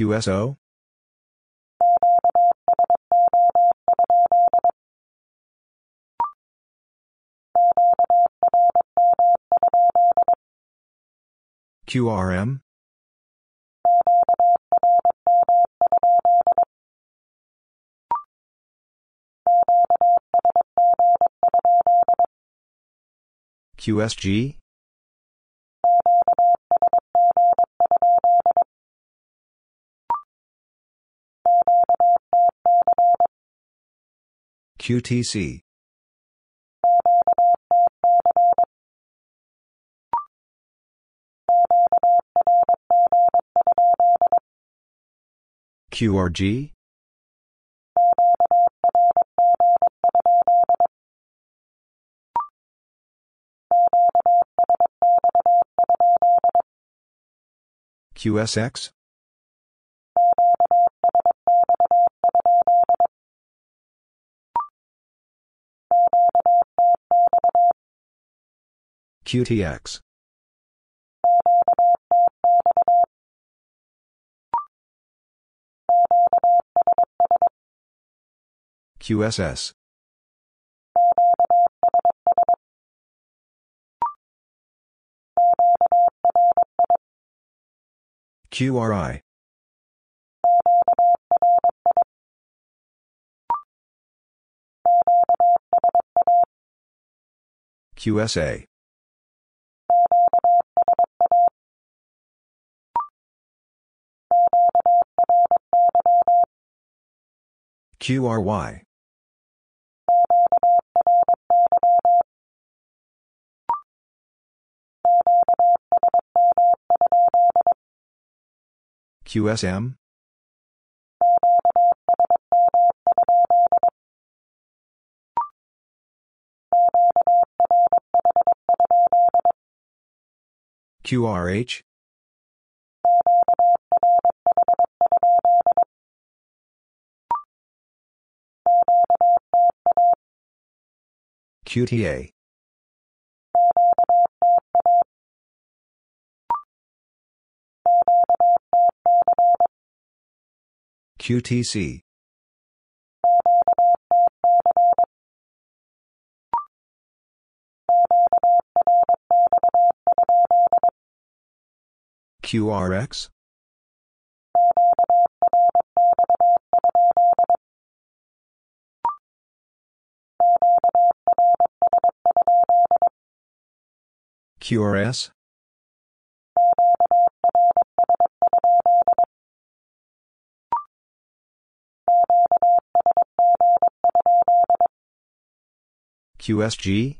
QSO? QRM? QSG? QTC. QRG? QSX? QTX. QSS. QRI. QSA. QRY. QSM? QRH? QTA. QTC. QRX? QRS? QSG?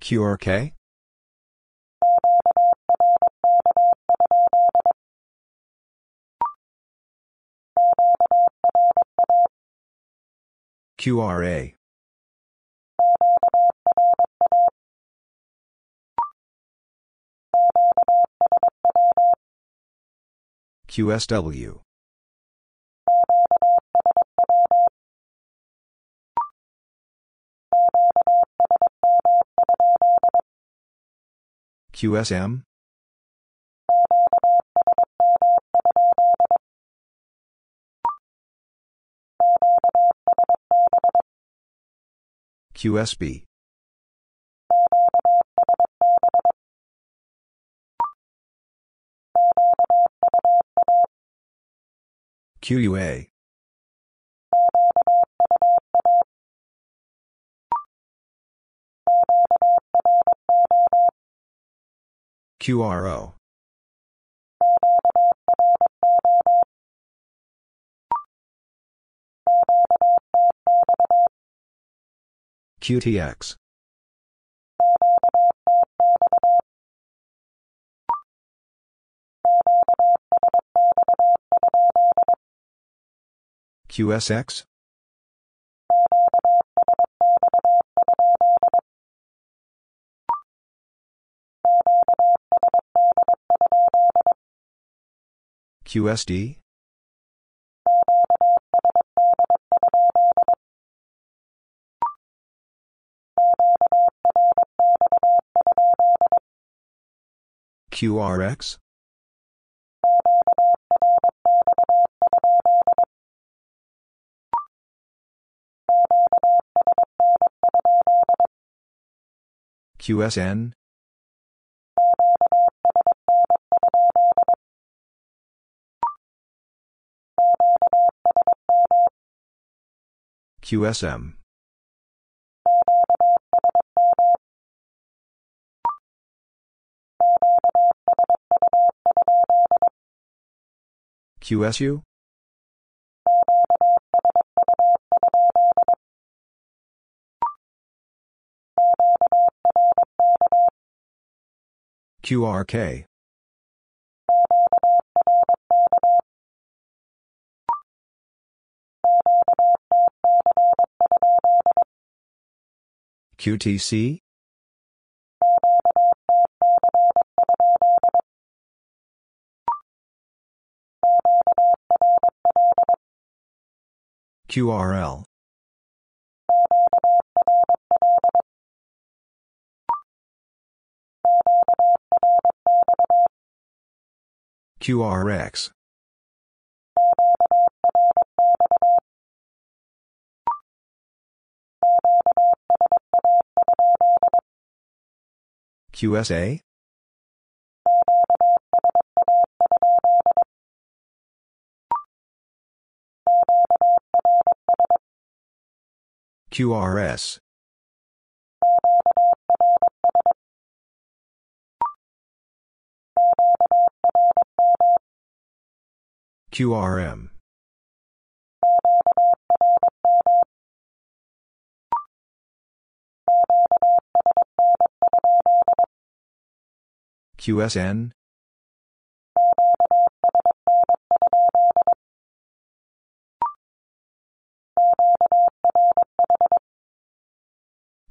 QRK? QRA. QSW. QSM? QSB. QUA. QRO. QTX. QSX? QSD? QRX? QSN? QSM. QSU? QRK. QTC? QRL. QRX. QSA? QRS. QRM. QSN?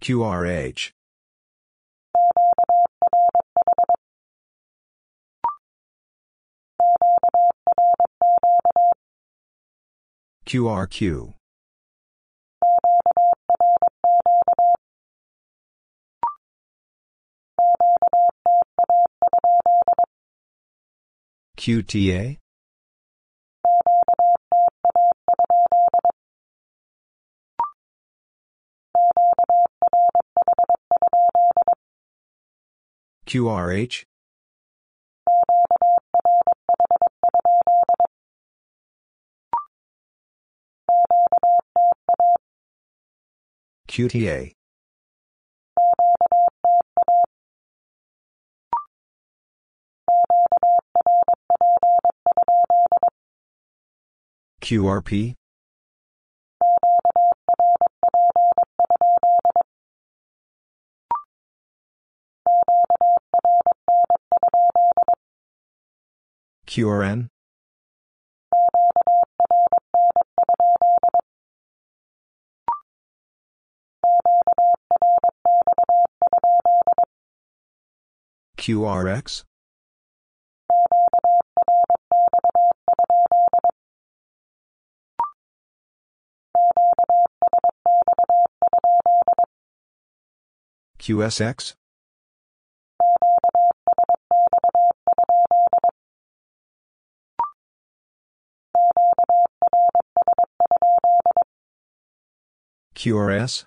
QRH. QRQ. QTA? QRH? QTA. QRP? QRN? QRX? QSX? QRS?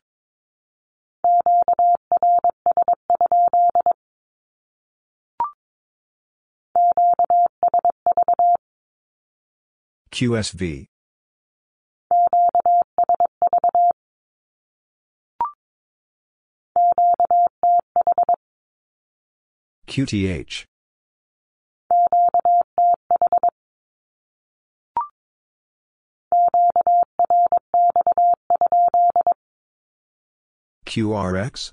QSV. QTH. QRX?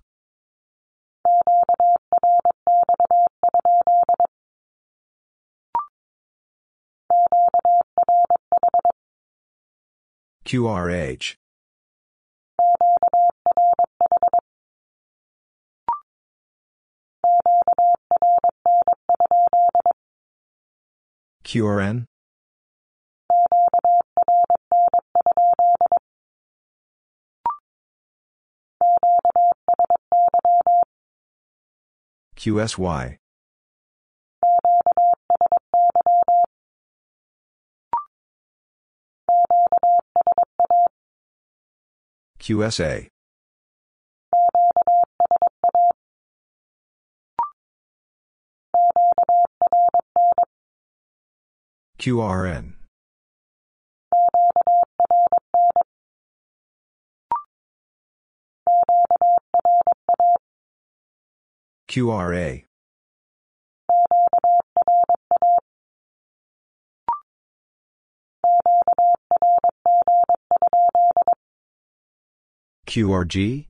QRH. QRN? QSY. QSA. QRN. QRA. QRG?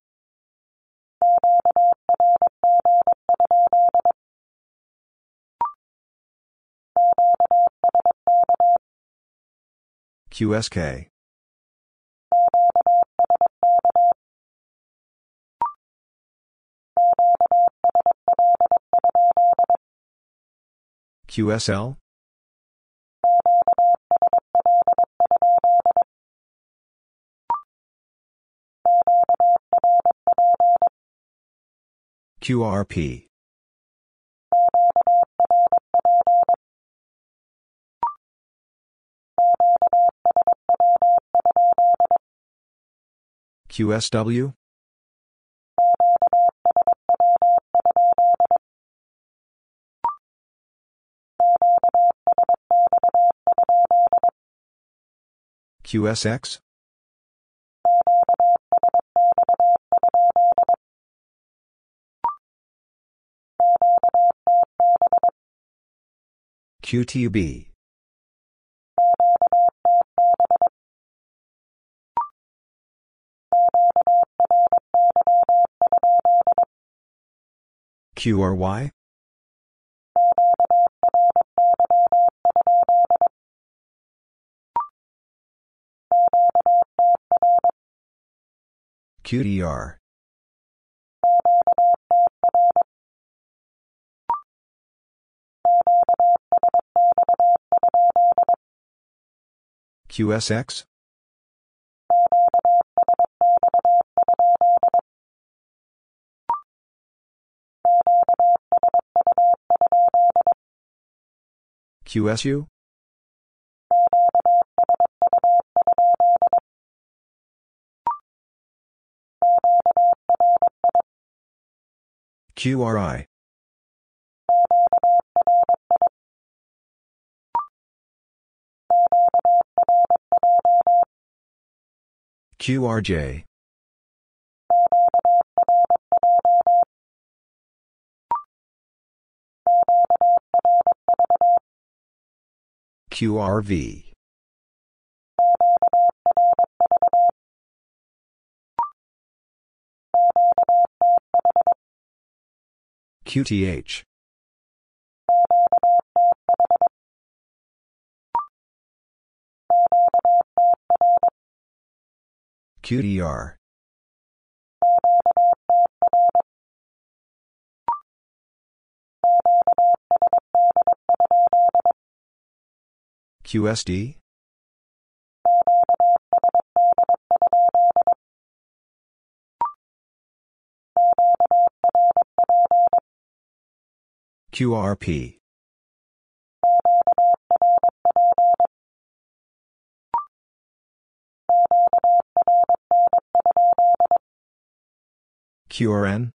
QSK. QSL? QRP. QSW? QSX? QTB. QRY? QDR. QSX? QSU? QRI. QRJ. QRV. QTH. QDR. QSD? QRP. QRN?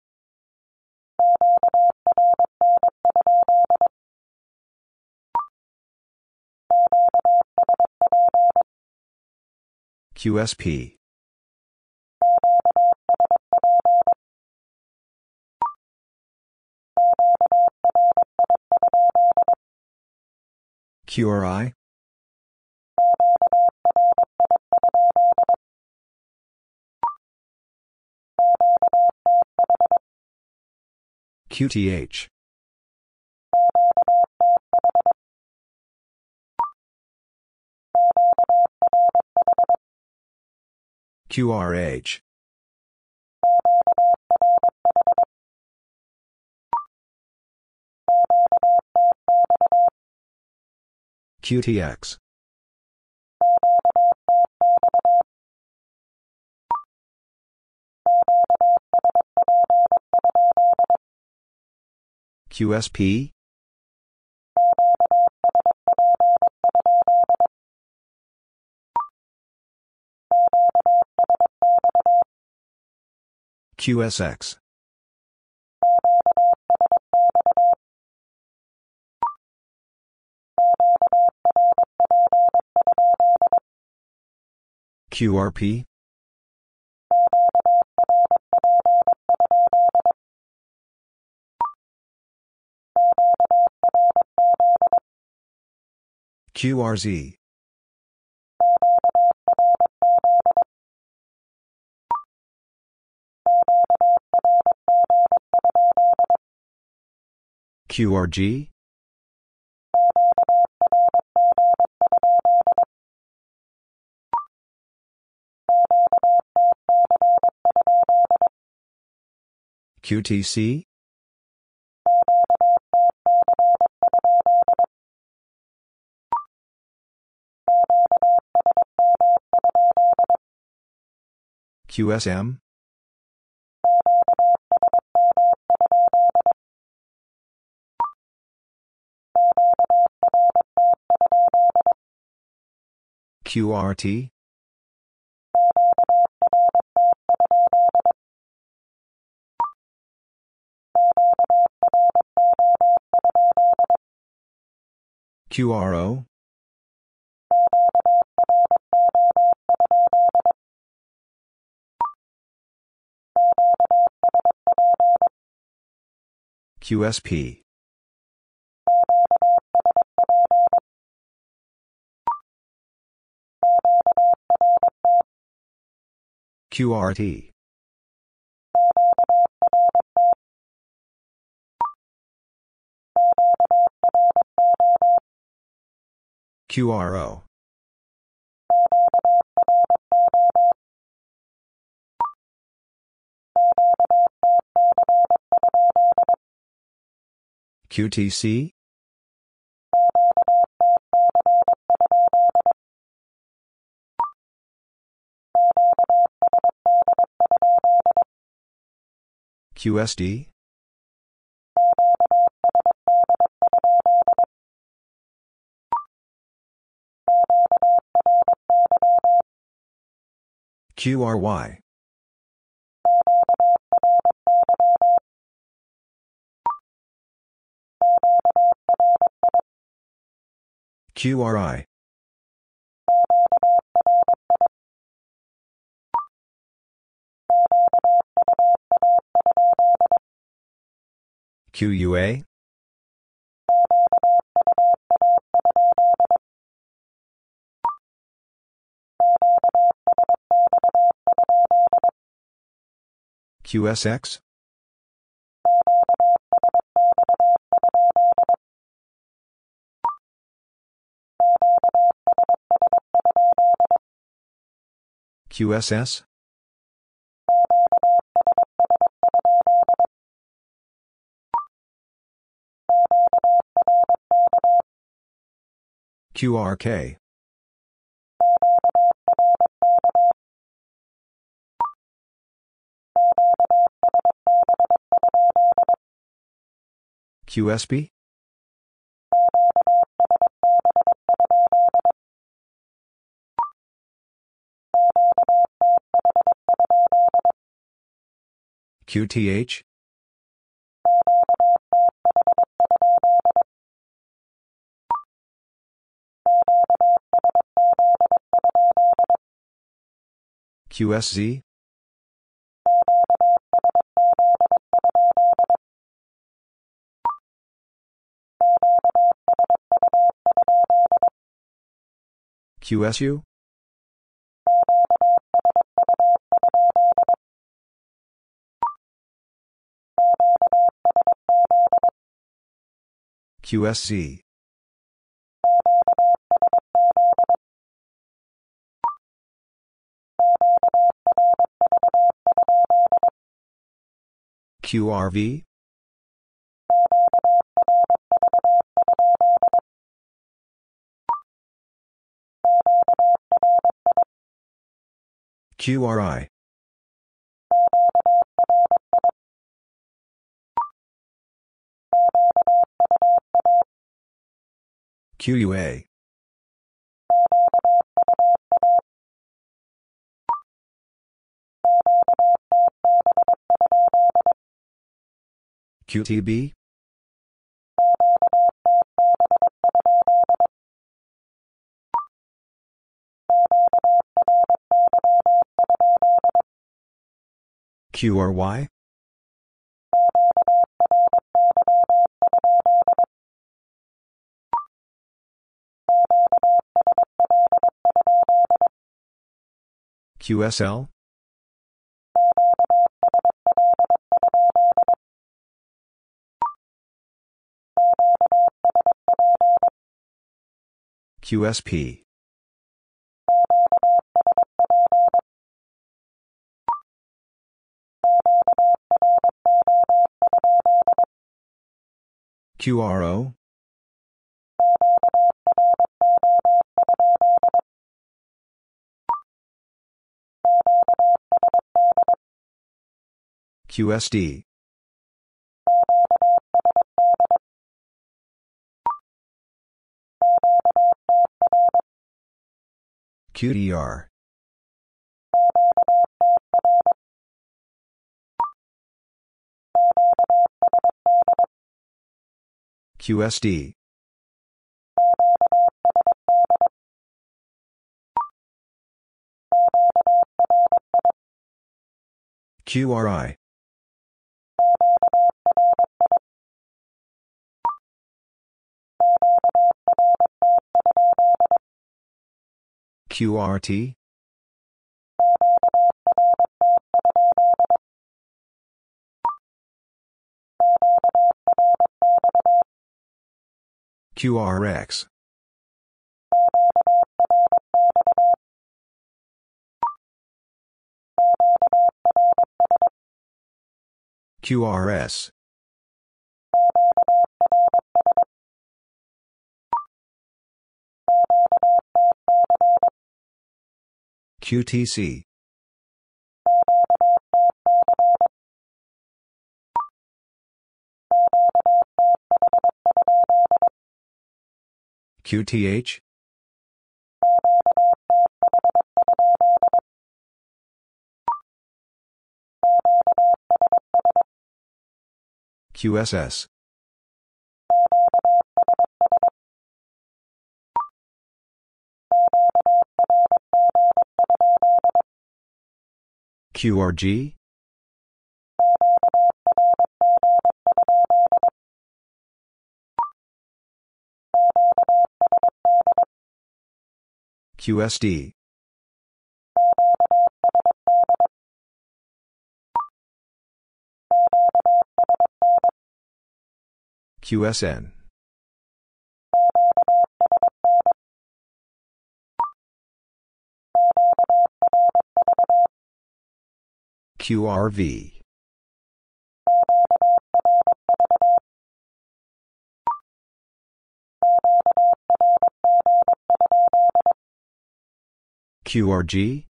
QSP. QRI? QTH. QRH. QTX. QSP? QSX. QRP? QRZ. QRG? QTC? QSM? QRT? QRO? QSP. QRT. QRO. QTC? QSD? QRY. QRI. QUA? QSX? QSS? QRK. QSB? QTH? QSZ? QSU? QSC QRV? QRI. QUA. QTB? QRY? QSL? QSP. QRO? QSD. QDR. QSD. QRI. QRT? QRX. QRS. QTC. QTH? QSS. QRG? QSD. QSN. QRV. QRG?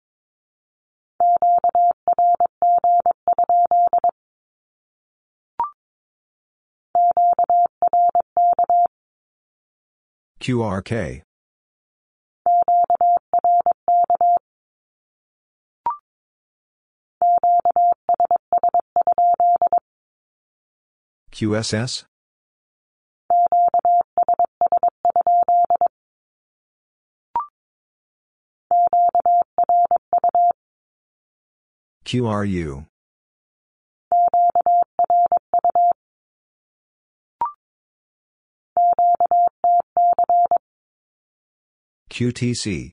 QRK. QSS? QRU. QTC.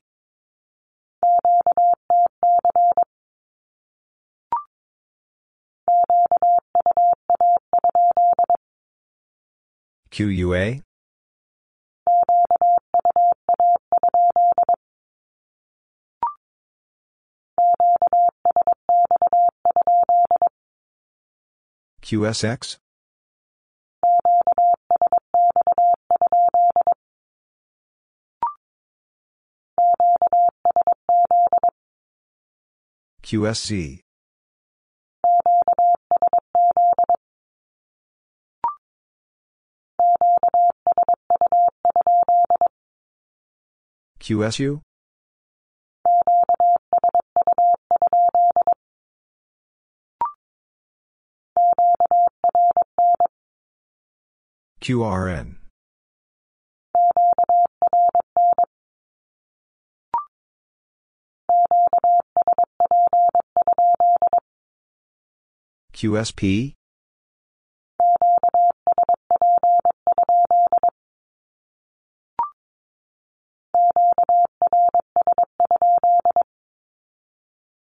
QUA? QSX? QSC. QSU? QRN. QSP?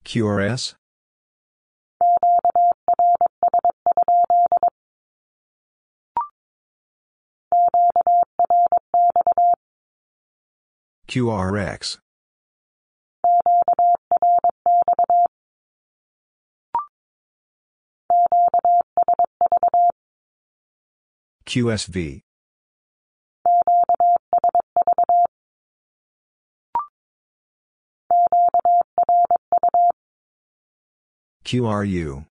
QRS? QRX. QSV. QRU.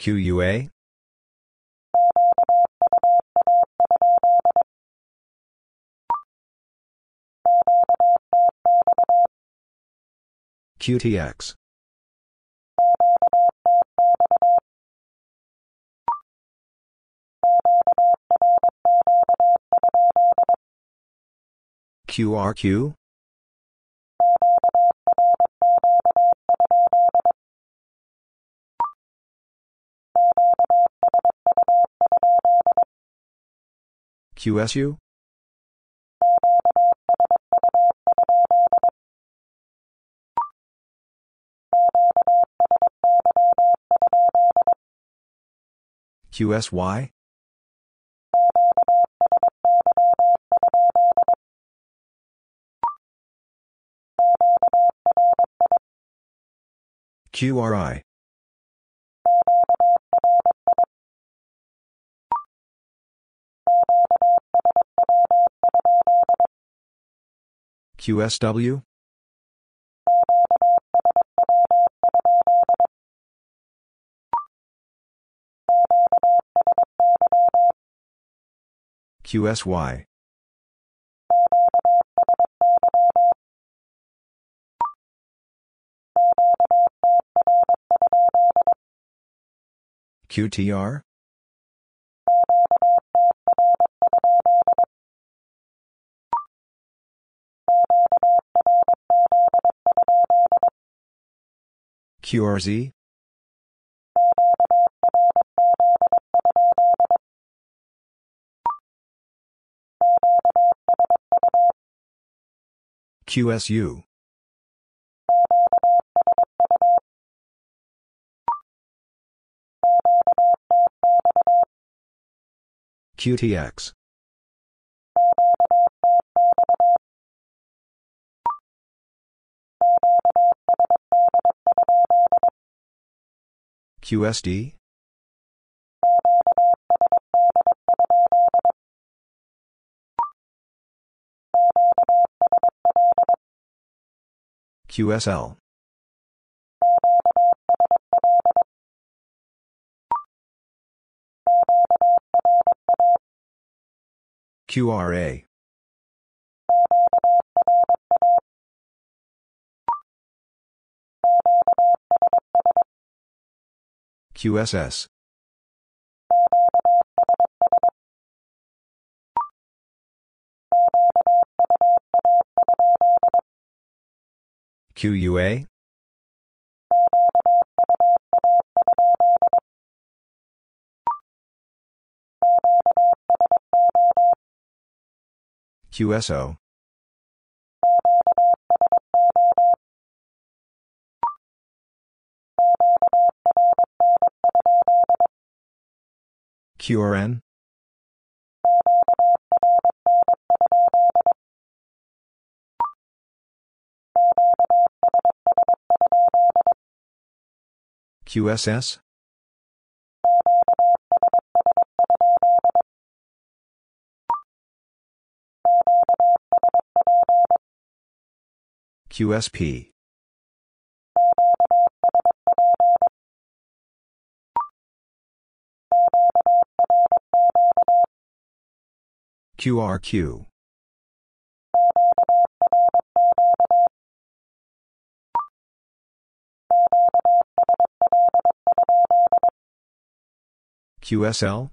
QUA? QTX. QRQ? QSU? QSY? QRI. QSW? QSY. QTR? QRZ? QSU. QTX. QSD? QSL. QRA. QSS. QUA? QSO. QRN? QSS? QSP. QRQ. QSL?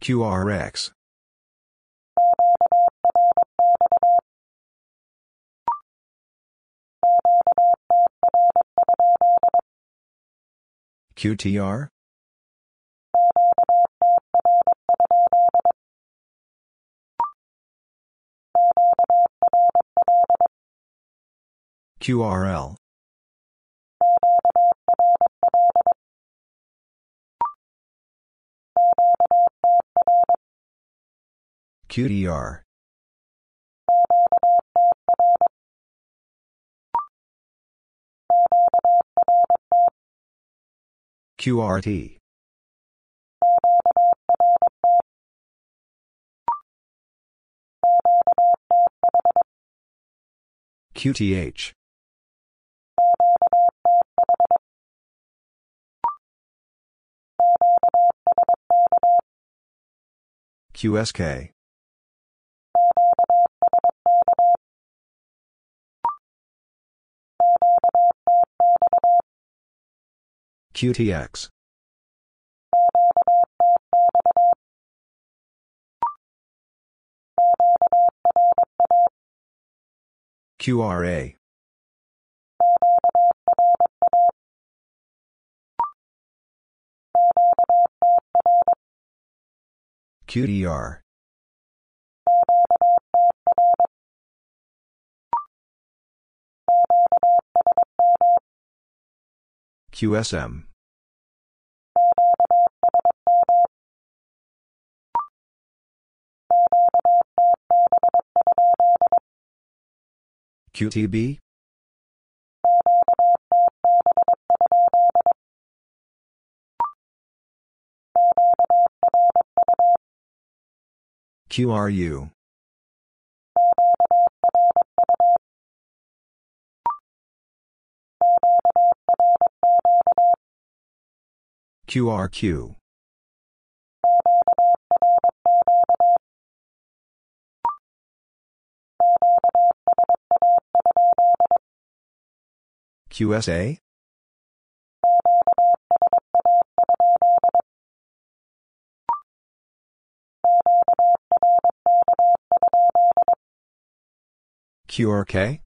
QRX. QTR? QRL. QDR. QRT. QTH. QSK. QTX. QRA. QDR. QSM. QTB? QRU. QRQ. QSA? QRK?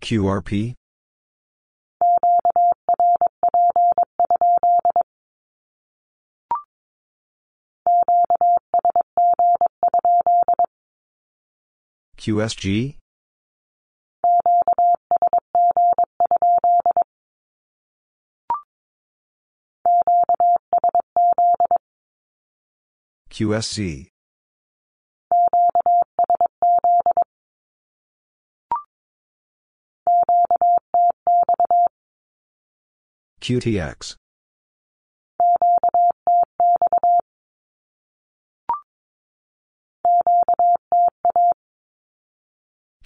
QRP? QSG? QSC. QTX.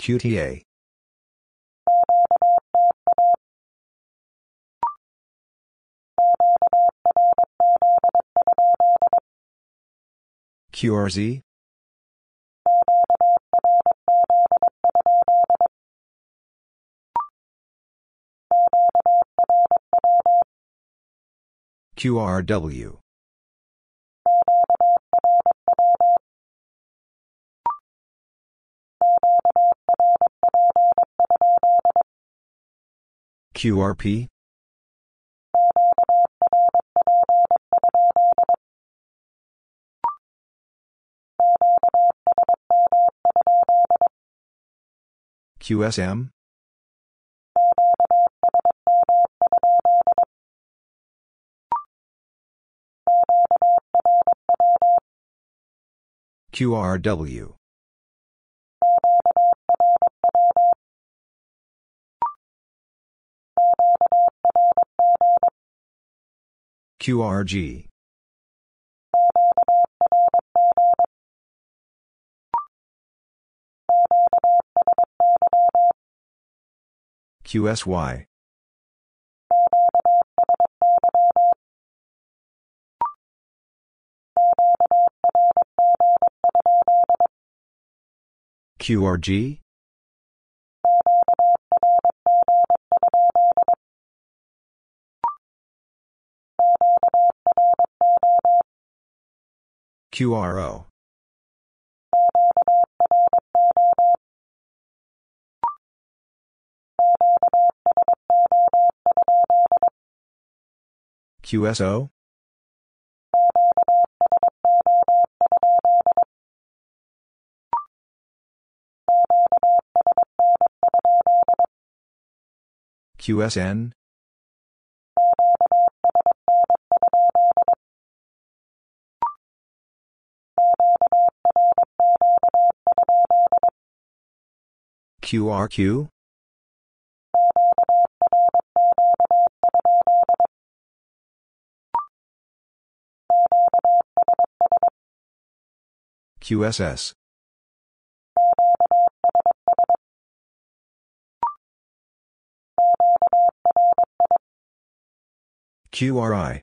QTA. QRZ? QRW. QRP? QSM? QRW. QRG. QSY. QRG? QRO, QSO, QSN, QRQ, QSS, QRI,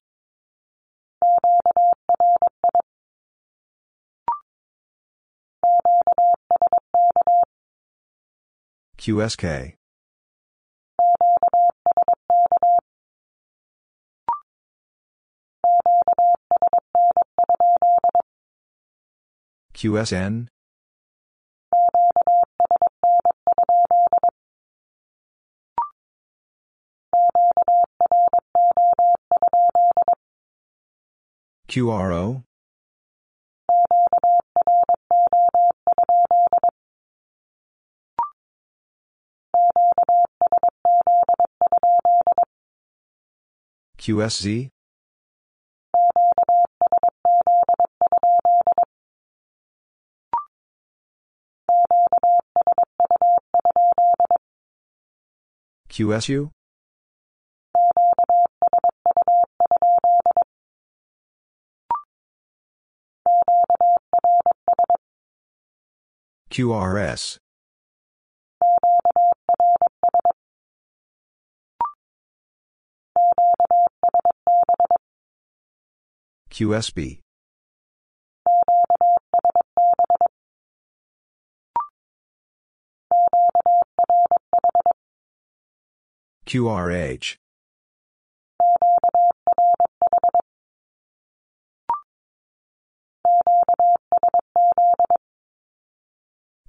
QSK, QSN, QRO, QSZ, QSU, QRS, QSB, QRH,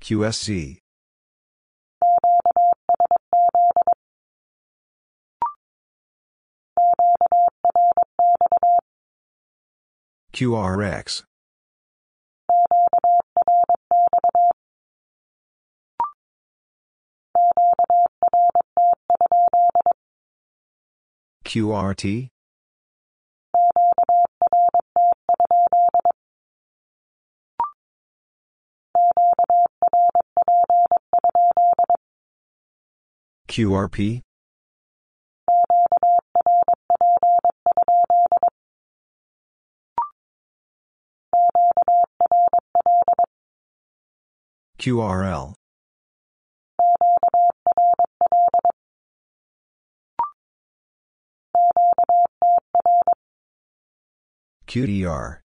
QSC, QRX, QRT, QRP, QRL, QDR,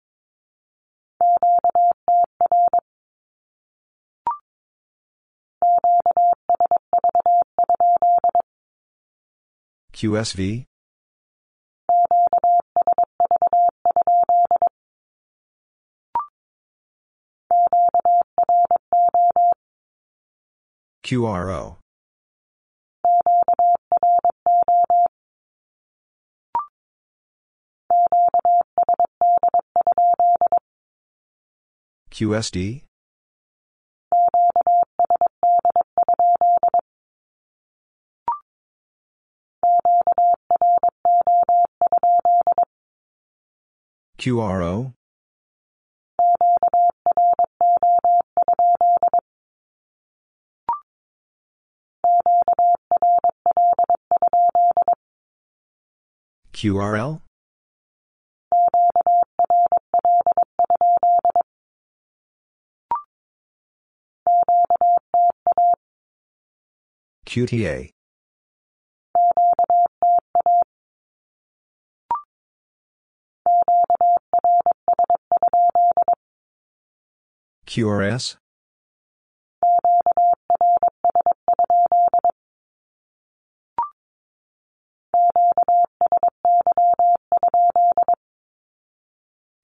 QSV, QRO, QSD, QRO, QRL, QTA, QRS?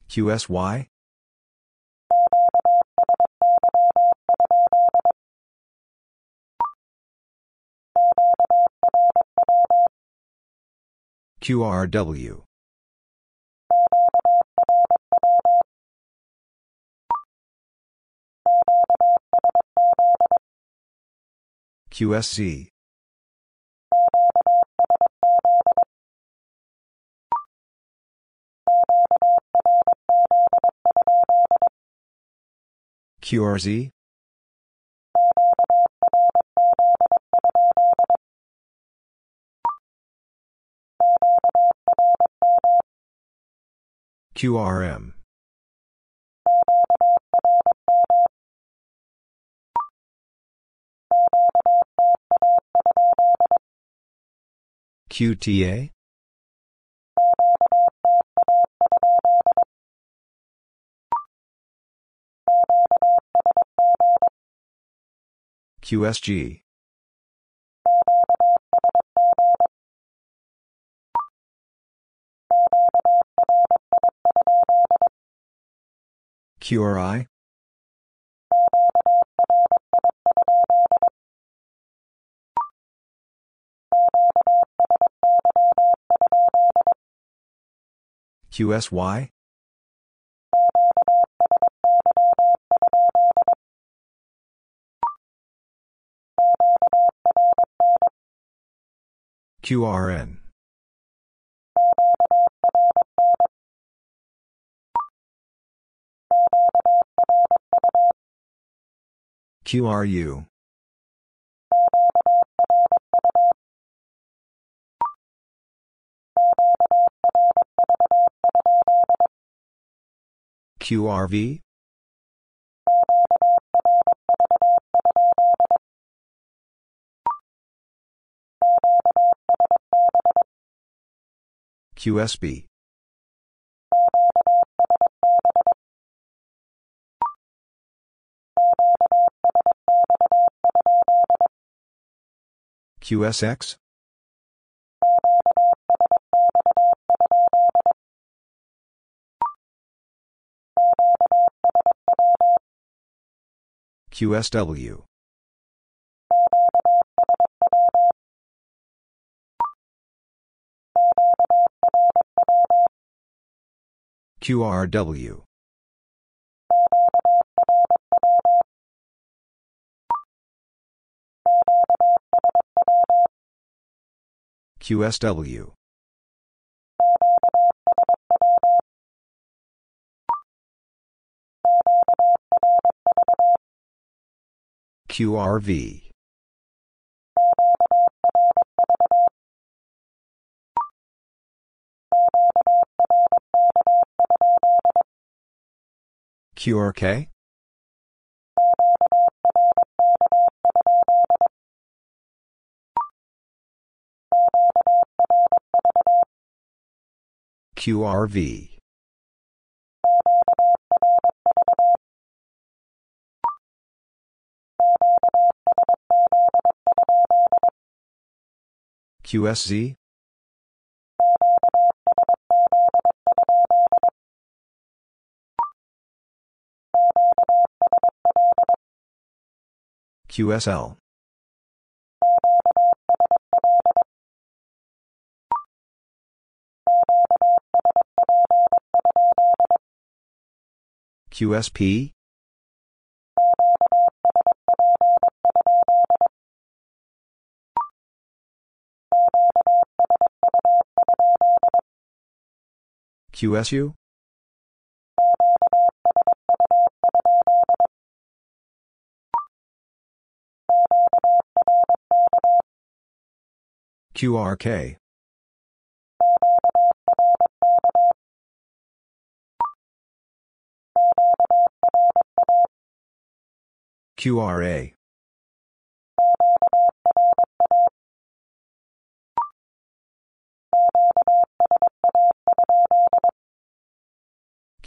QSY? QRW. QSC. QRZ? QRM. QTA? QSG. QRI? QSY? QRN. QRU. QRV? QSB. QSX? QSW. QRW. QSW. QRV. QRK? QRV. QSZ? QSL. QSP? QSU? QRK. QRA.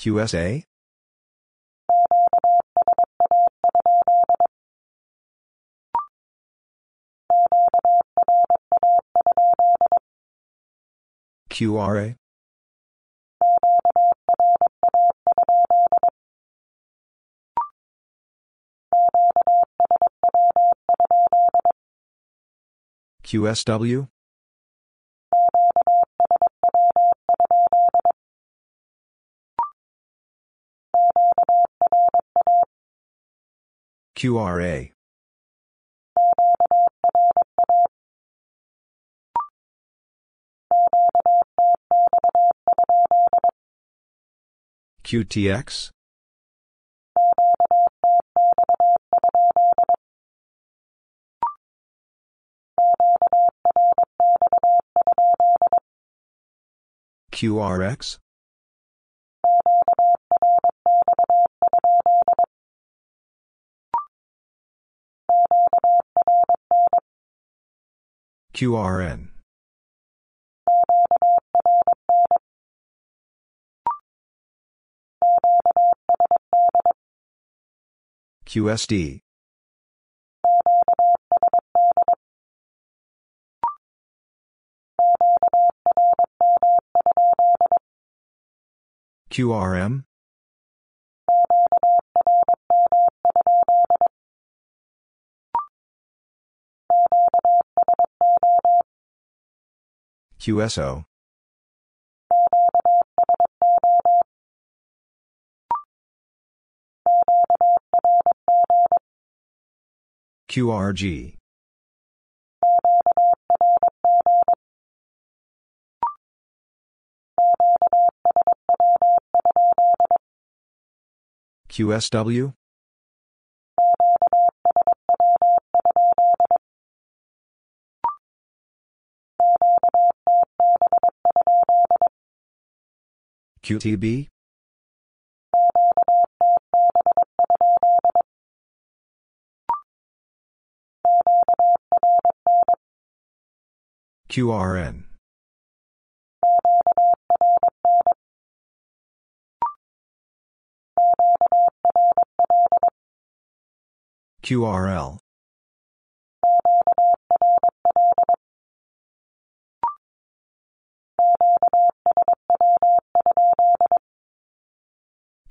QSA? QRA? QSW? QRA. QTX? QRX? QRN. QSD. QRM? QSO. QRG. QSW? QTB? QRN. QRL.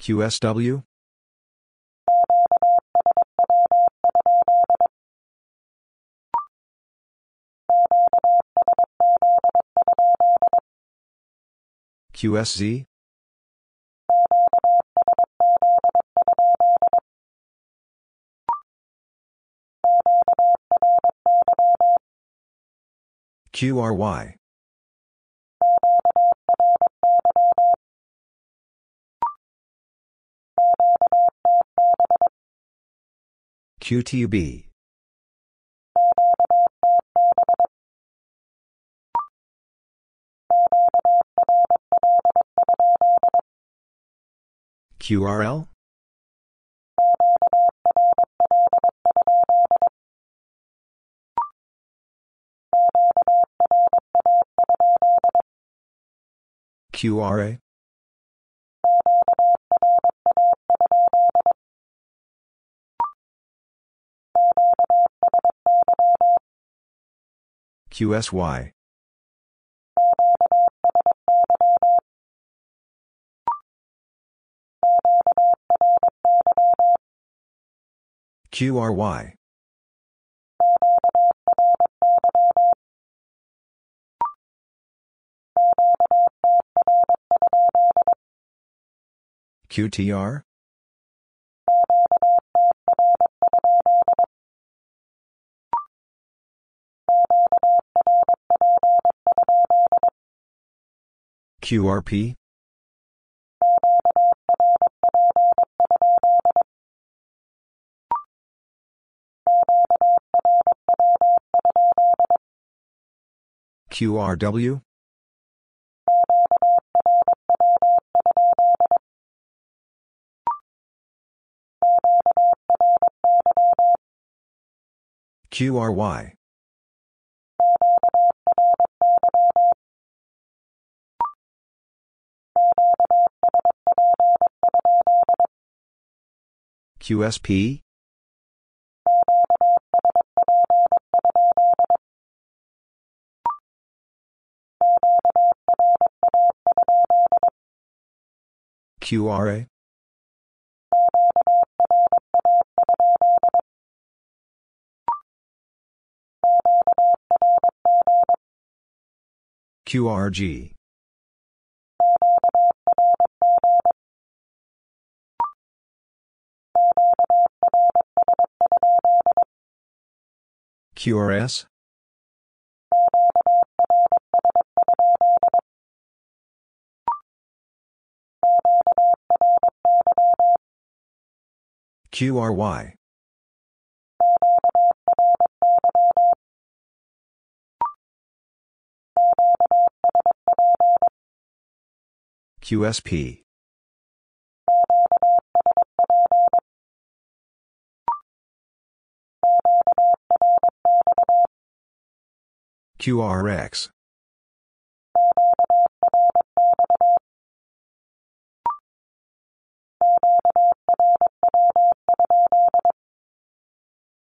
QSW? QSZ? QRY. QTB. QRL? QRA? QSY. QRY. QTR? QRP? QRW? QRY. QSP? QRA? QRG. QRS? QRY. QSP. QRX.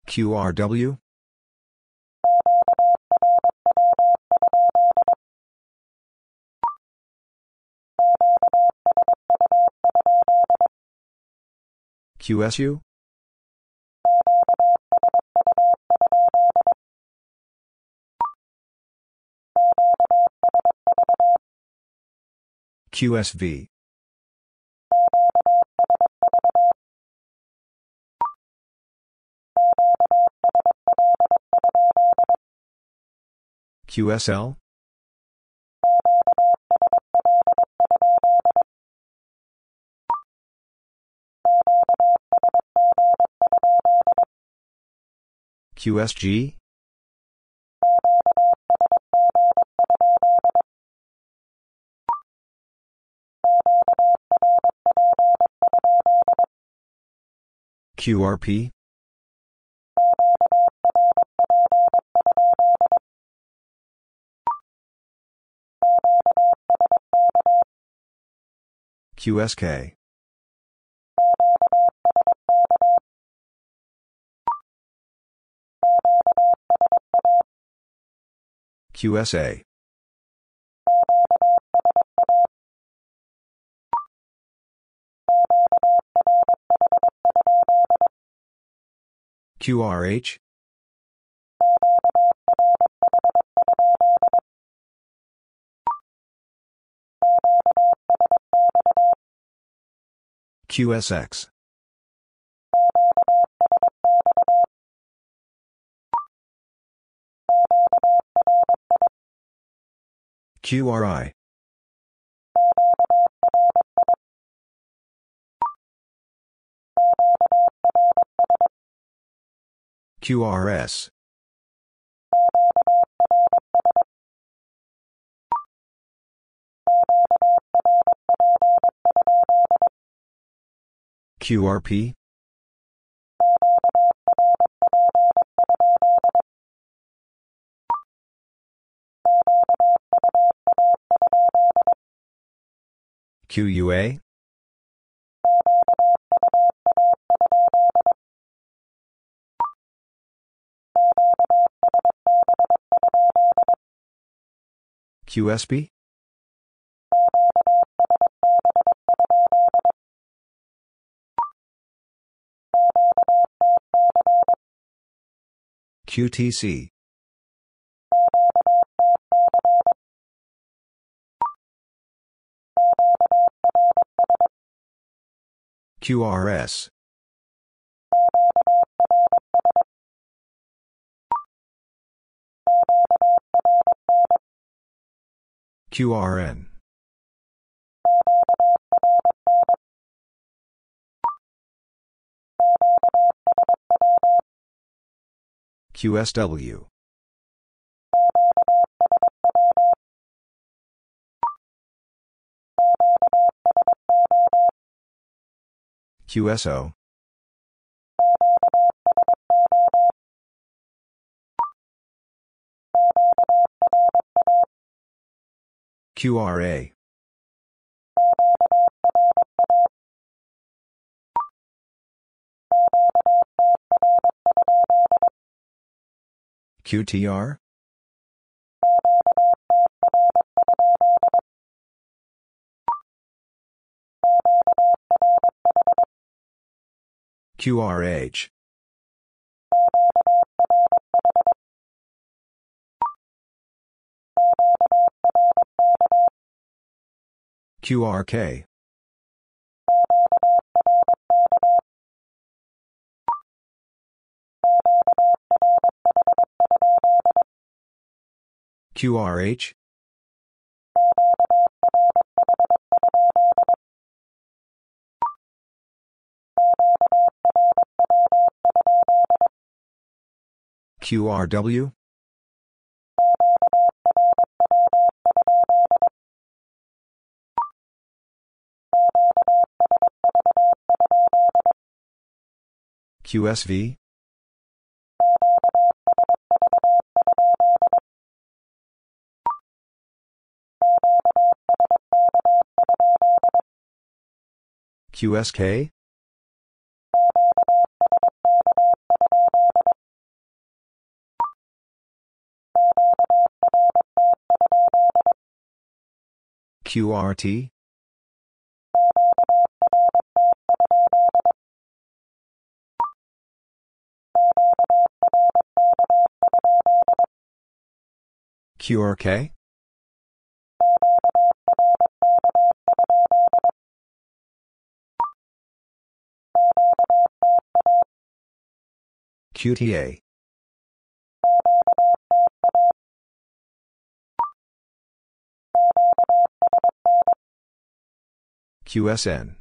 QRW? QSU? QSV. QSL? QSG? QRP? QSK. QSA. QRH? QSX. QRI. QRS. QRP? QUA? QSB? QTC. QRS. QRN. QSW. QSO. QRA. QTR? QRH. QRK. QRH. QRW. QSV. QSK? QRT? QRK? QTA. QSN.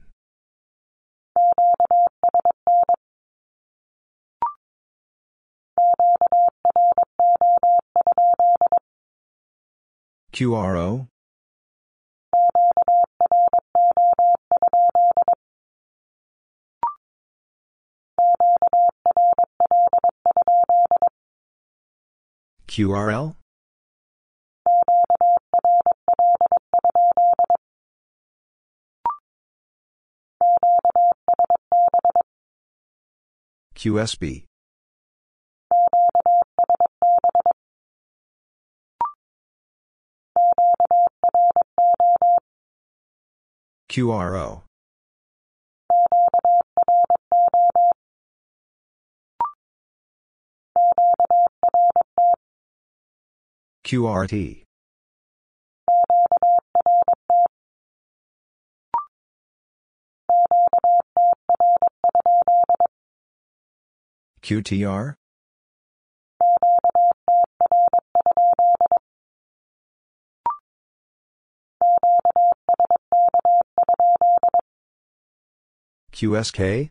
QRO? QRL? QSB. QRO. QRT. QTR? QSK?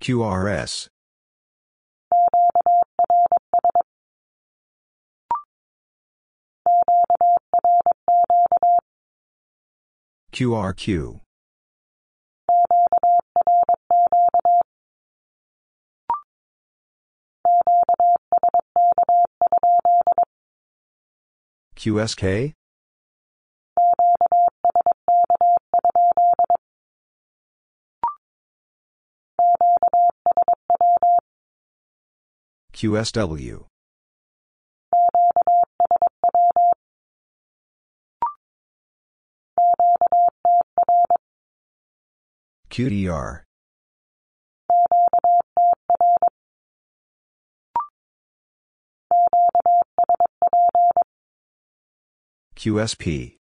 QRS. QRQ. QSK? QSW. QDR. QSP.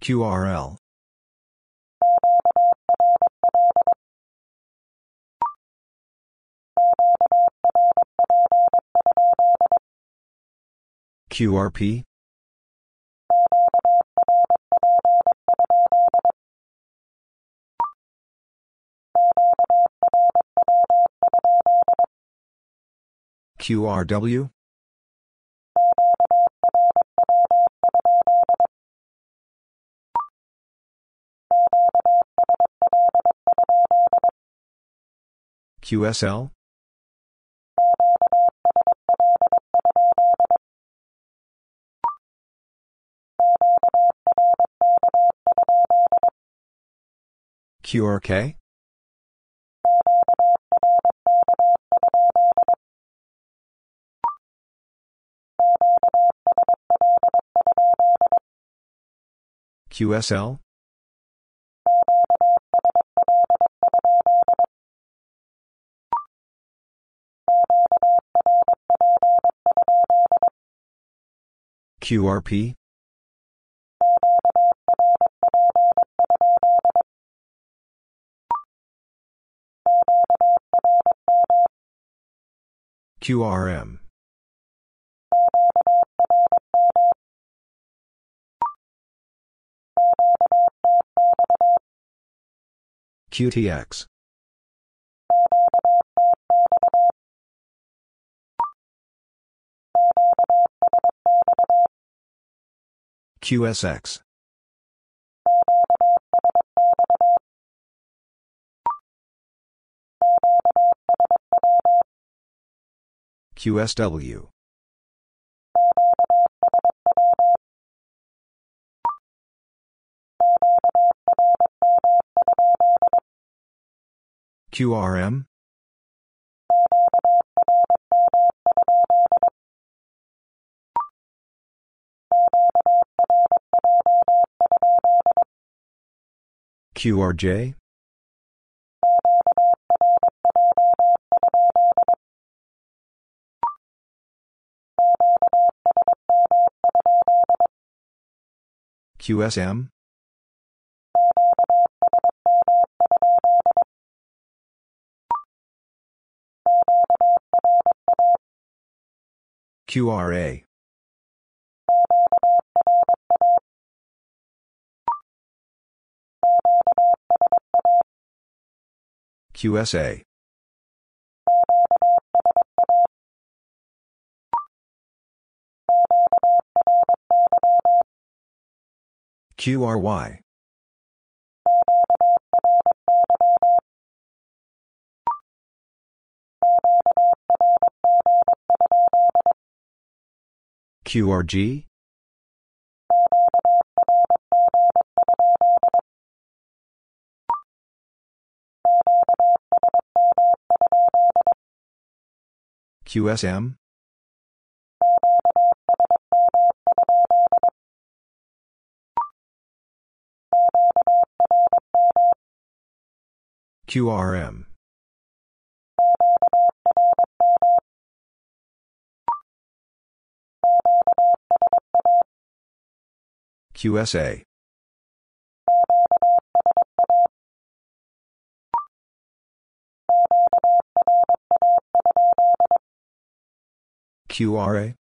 QRL. QRP? QRW? QSL? QRK? QSL? QRP? QRM. QTX. QSX. QSW. QRM? QRJ? QSM? QRA. QSA. QRY. QRG? QSM? QRM. QSA. QRA?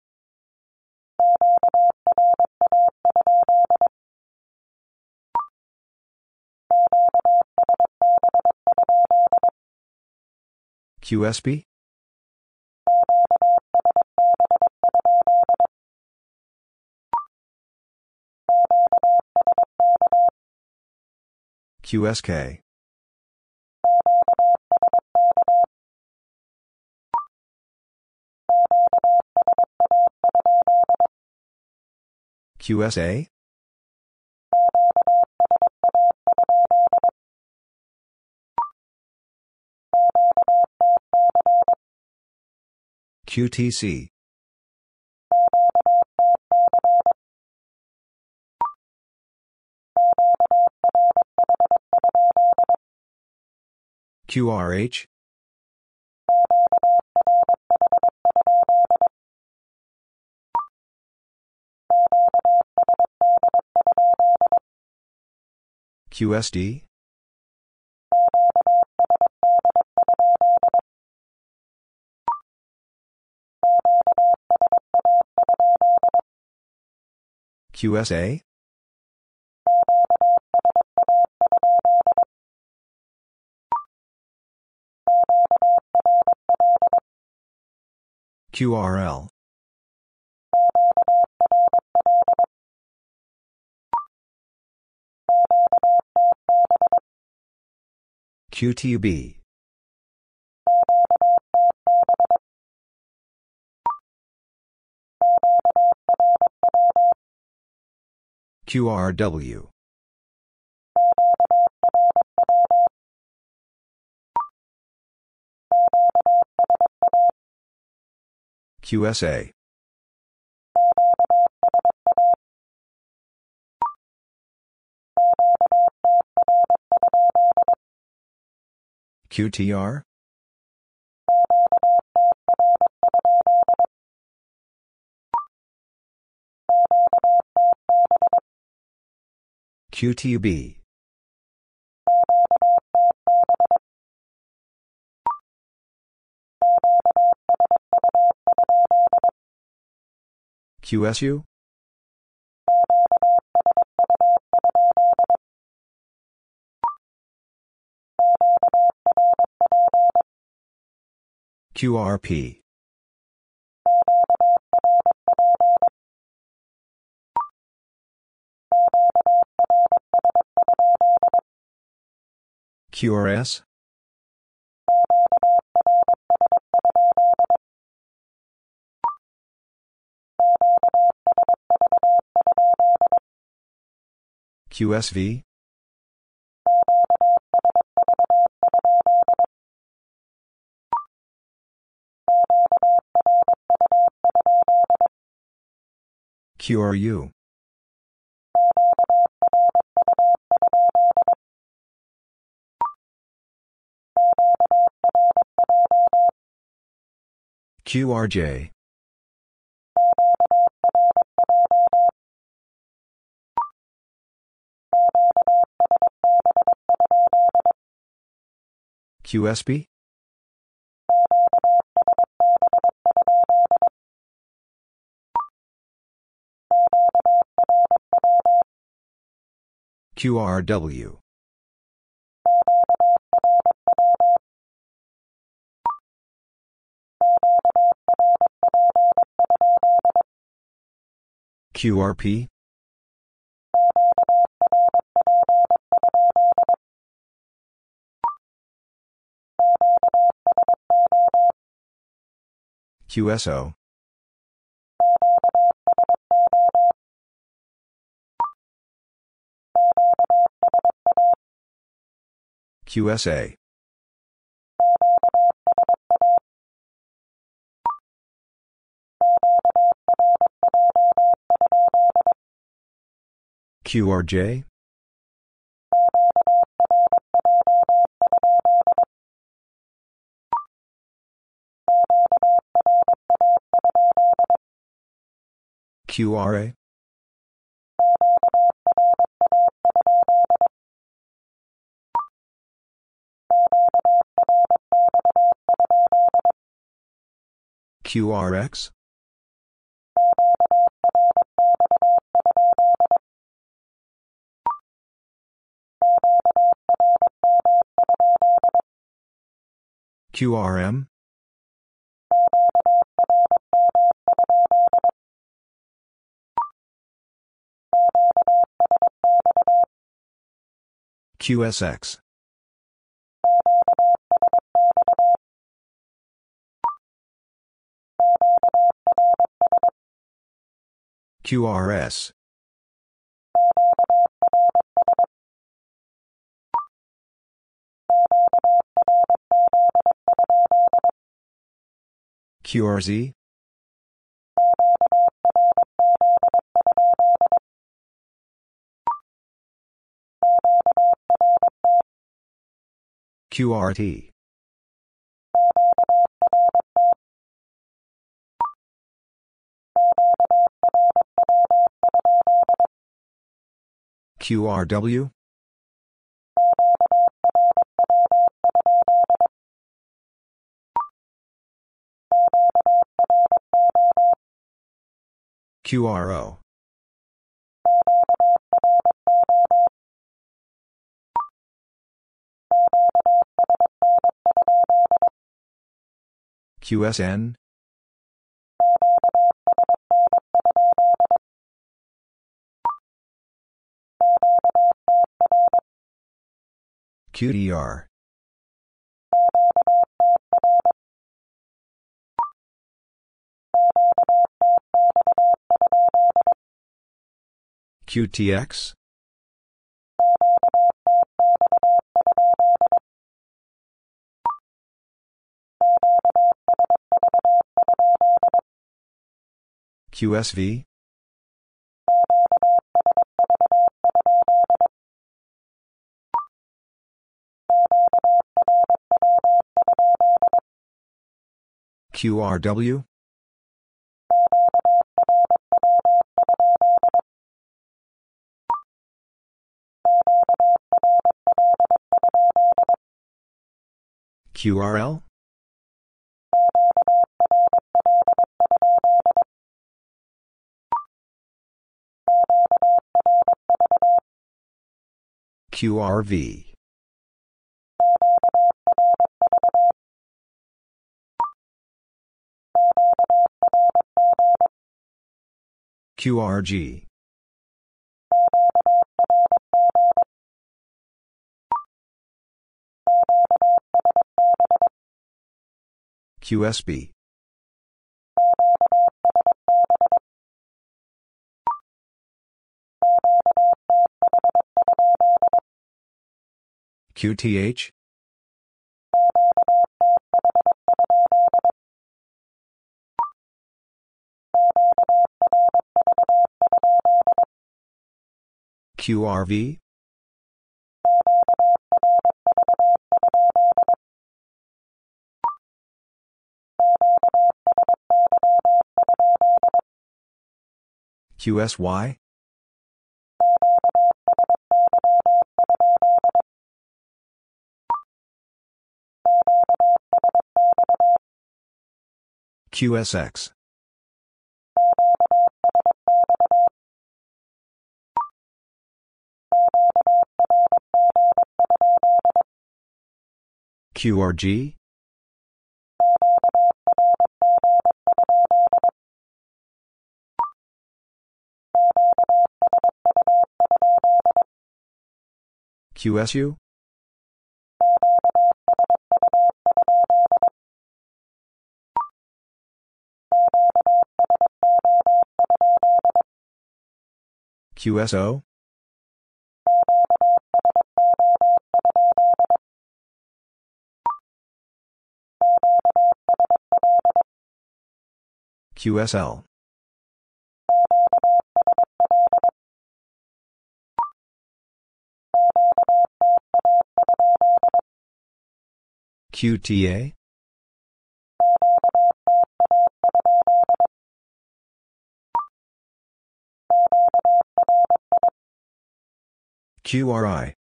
QSB? QSK. QSA? QTC. QRH? QSD? QSA? QRL. QTB. QRW. QSA. QTR? QTB. QSU? QRP. QRS? QSV? QRU? QRJ. QSB? QRW. QRP? QSO. QSA. QRJ? QRA? QRX? QRM? QSX. QRS. QRZ? QRT. QRW? QRO. QSN? QDR. QTX? QSV? QRW, QRL, QRV, QRG, QSB, QTH, QRV, QSY, QSX, QRG, QSU, QSO, QSL, QTA, QRI,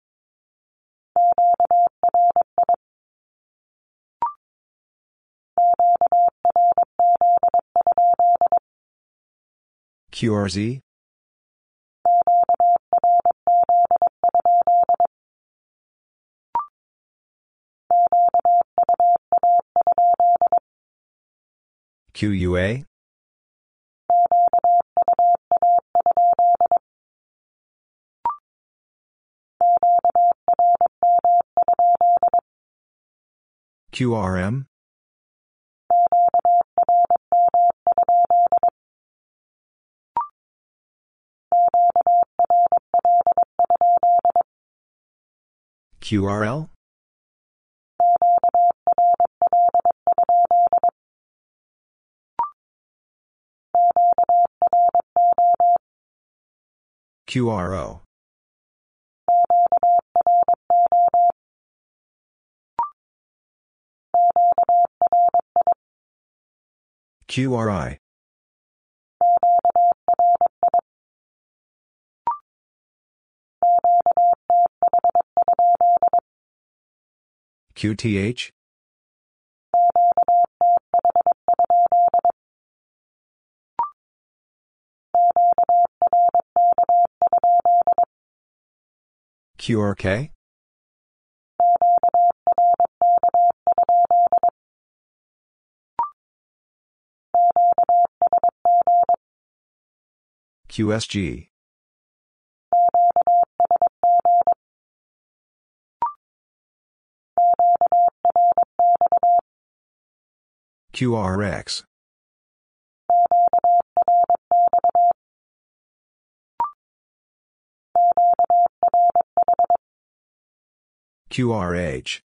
QRZ, QUA, QRM, QRL, QRO, QRI, QTH, QRK, QSG, QRX, QRH,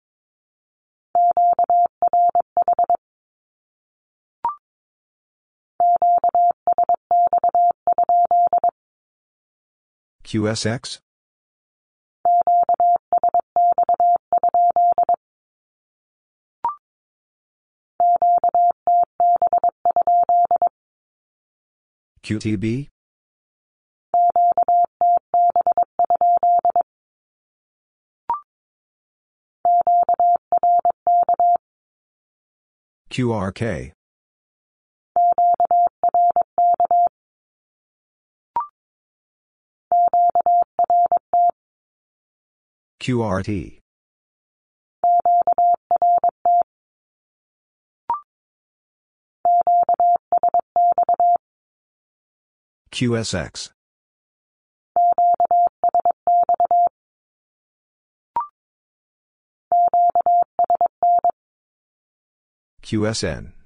QSX? QTB? QRK QRT. QSX. QSN.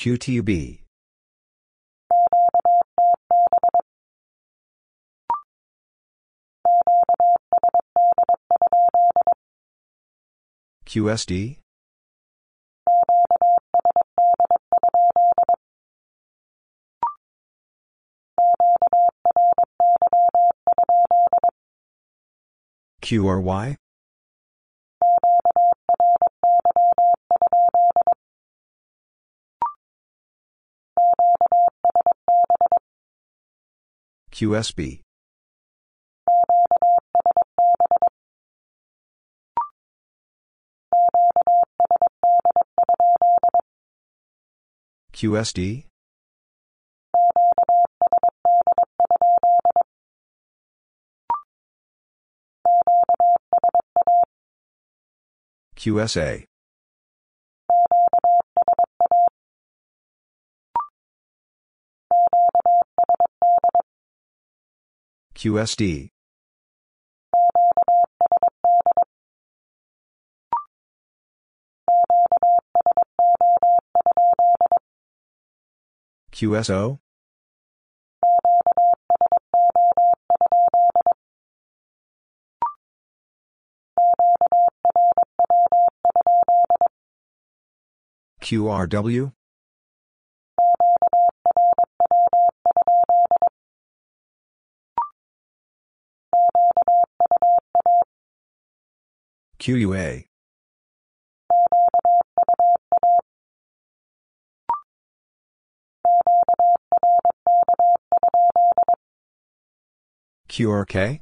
QTB. QSD? QRY? QSB. QSD? QSA. QSD. QSO? QRW? QUA. QRK?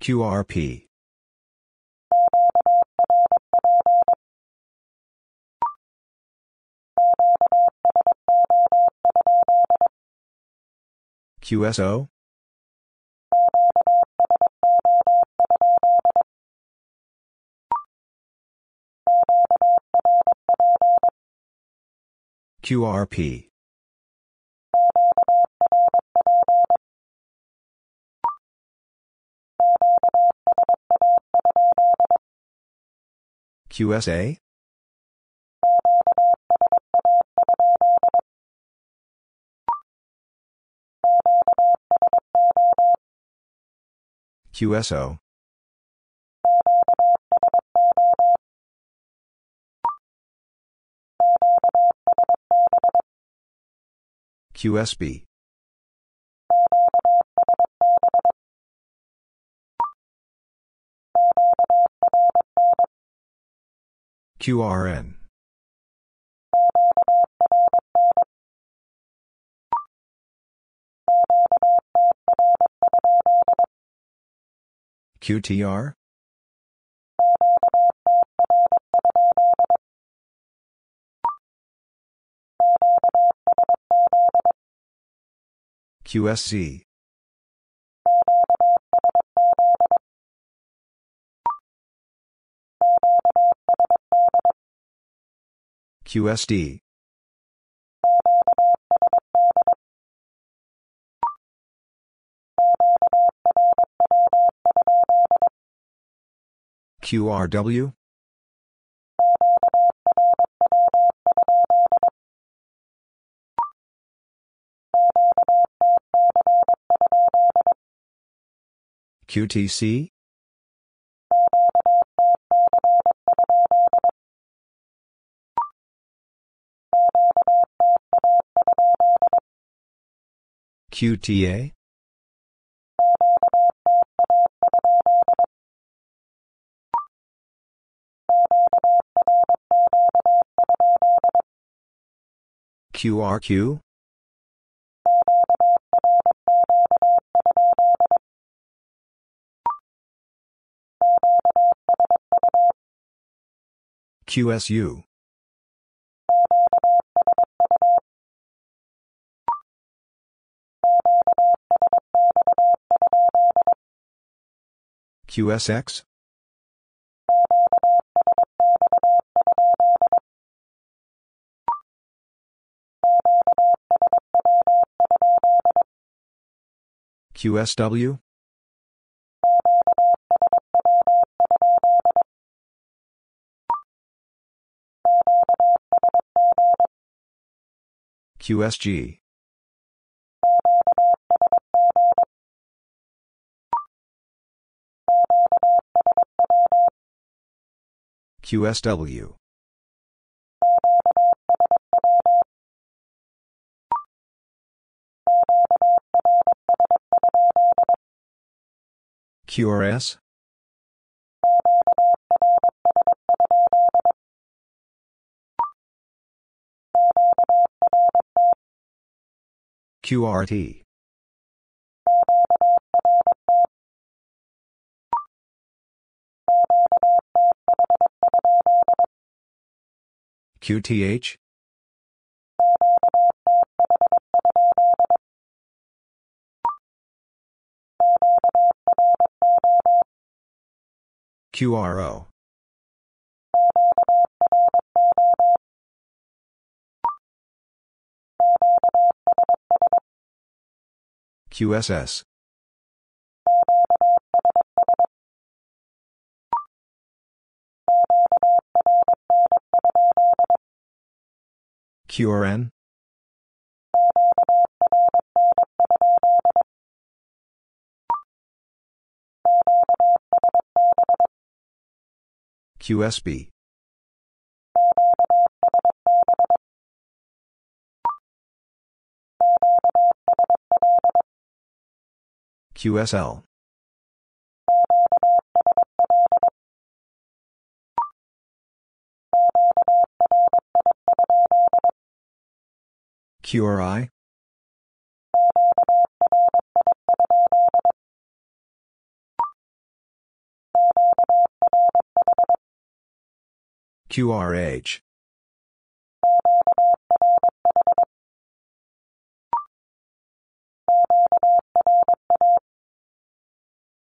QRP. QSO? QRP. QSA? QSO. QSB. QRN. QTR? QSC. QSD. QRW QTC QTA QRQ? QSU? QSX? QSW? QSG? QSW? QRS? QRT? QTH? QRO? QSS? QRN? QSB? QSL? QRI? QRH?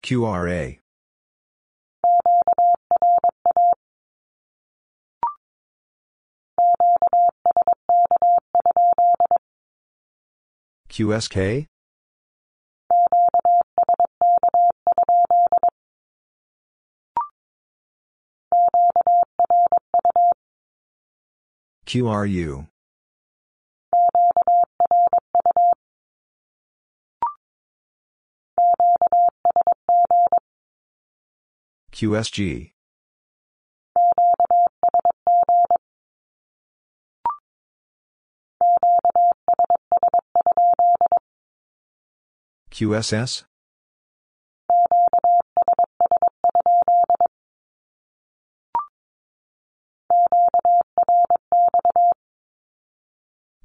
QRA? QSK? QRU? QSG? QSS?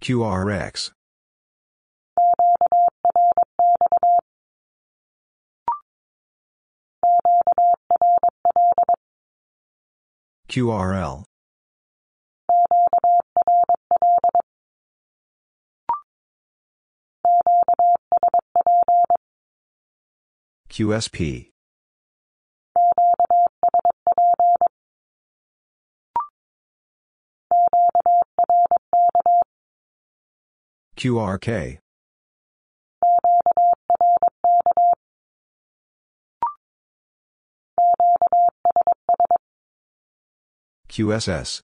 QRX? QRL? QSP? QRK? QSS?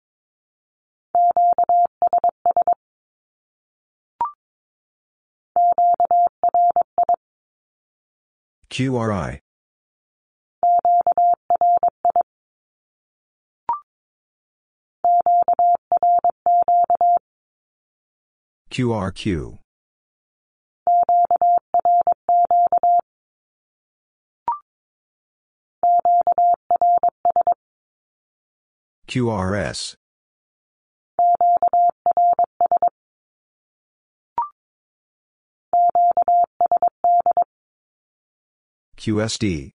QRI? QRQ. QRS. QSD.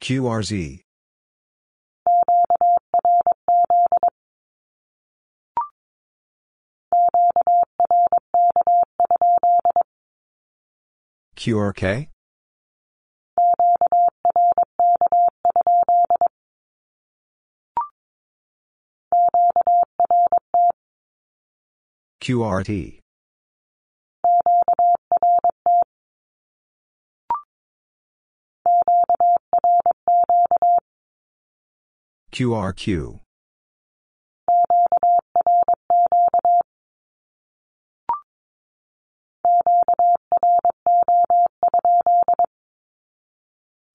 QRZ. QRK? QRT. QRQ.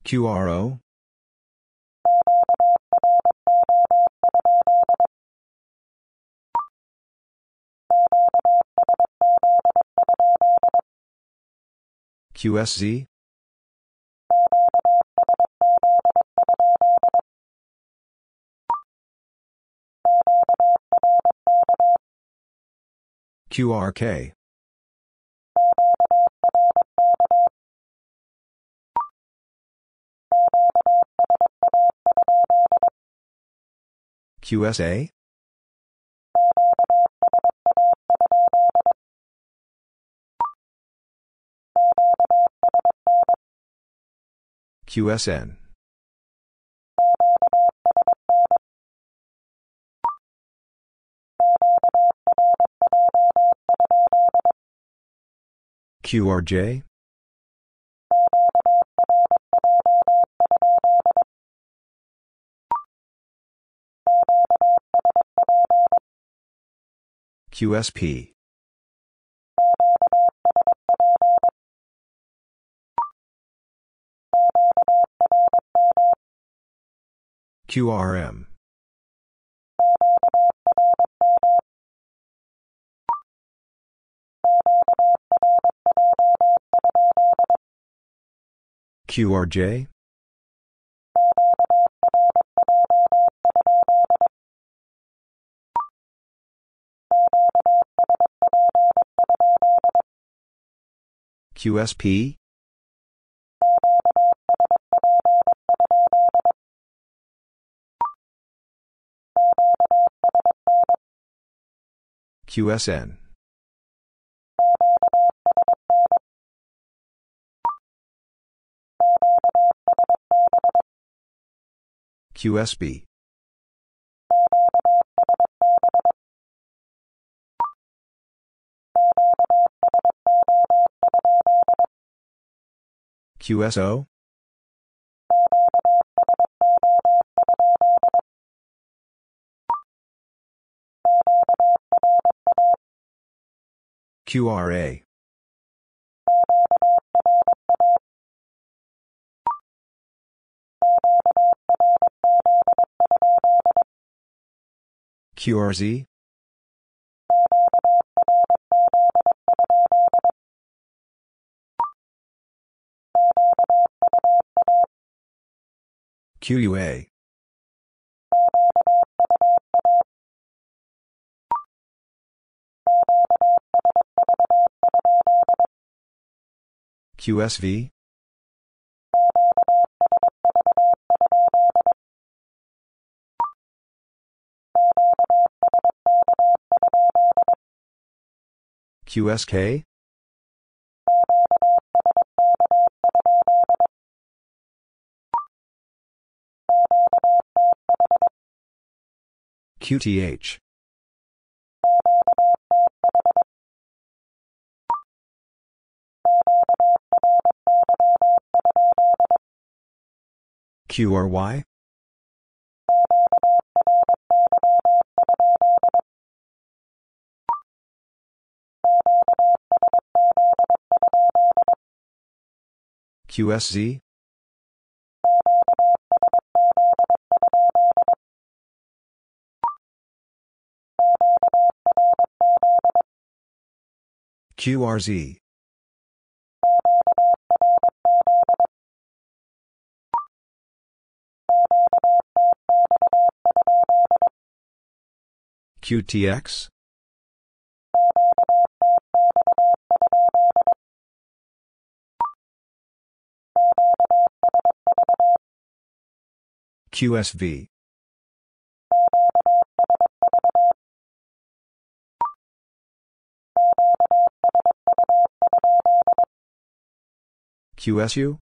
QRO? QSZ? QRK. QSA? QSN. QRJ? QSP. QRM. QRJ? QSP? QSN. QSB. QSO? QRA. QRZ? QUA. QSV? QSK? QTH. QRY? QSZ QRZ QTX QSV. QSU?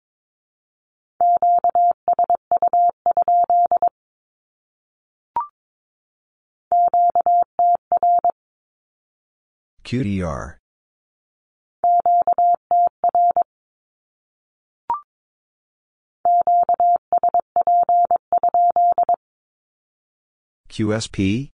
QDR. QSP?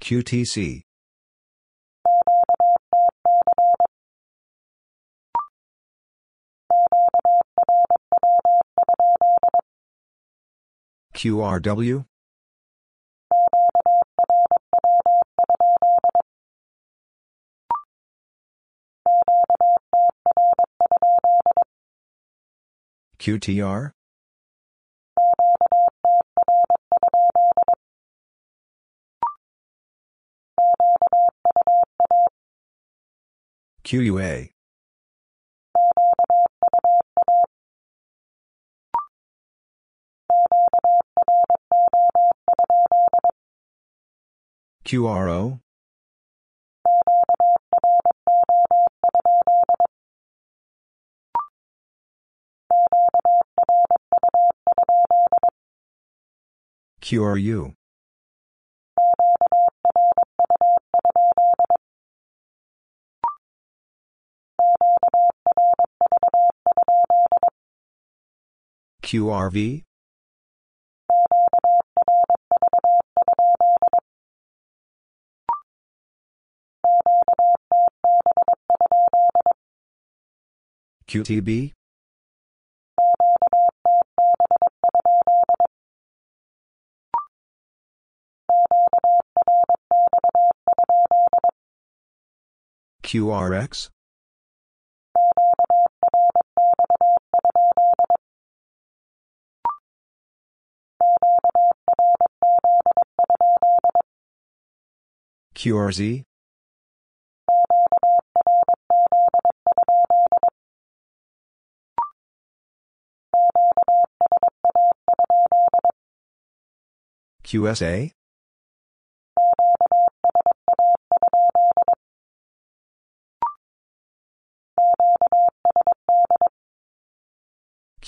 QTC. QRW? QTR? QUA. QRO? QRU? QRV? QTB? QRX? QRZ? QSA?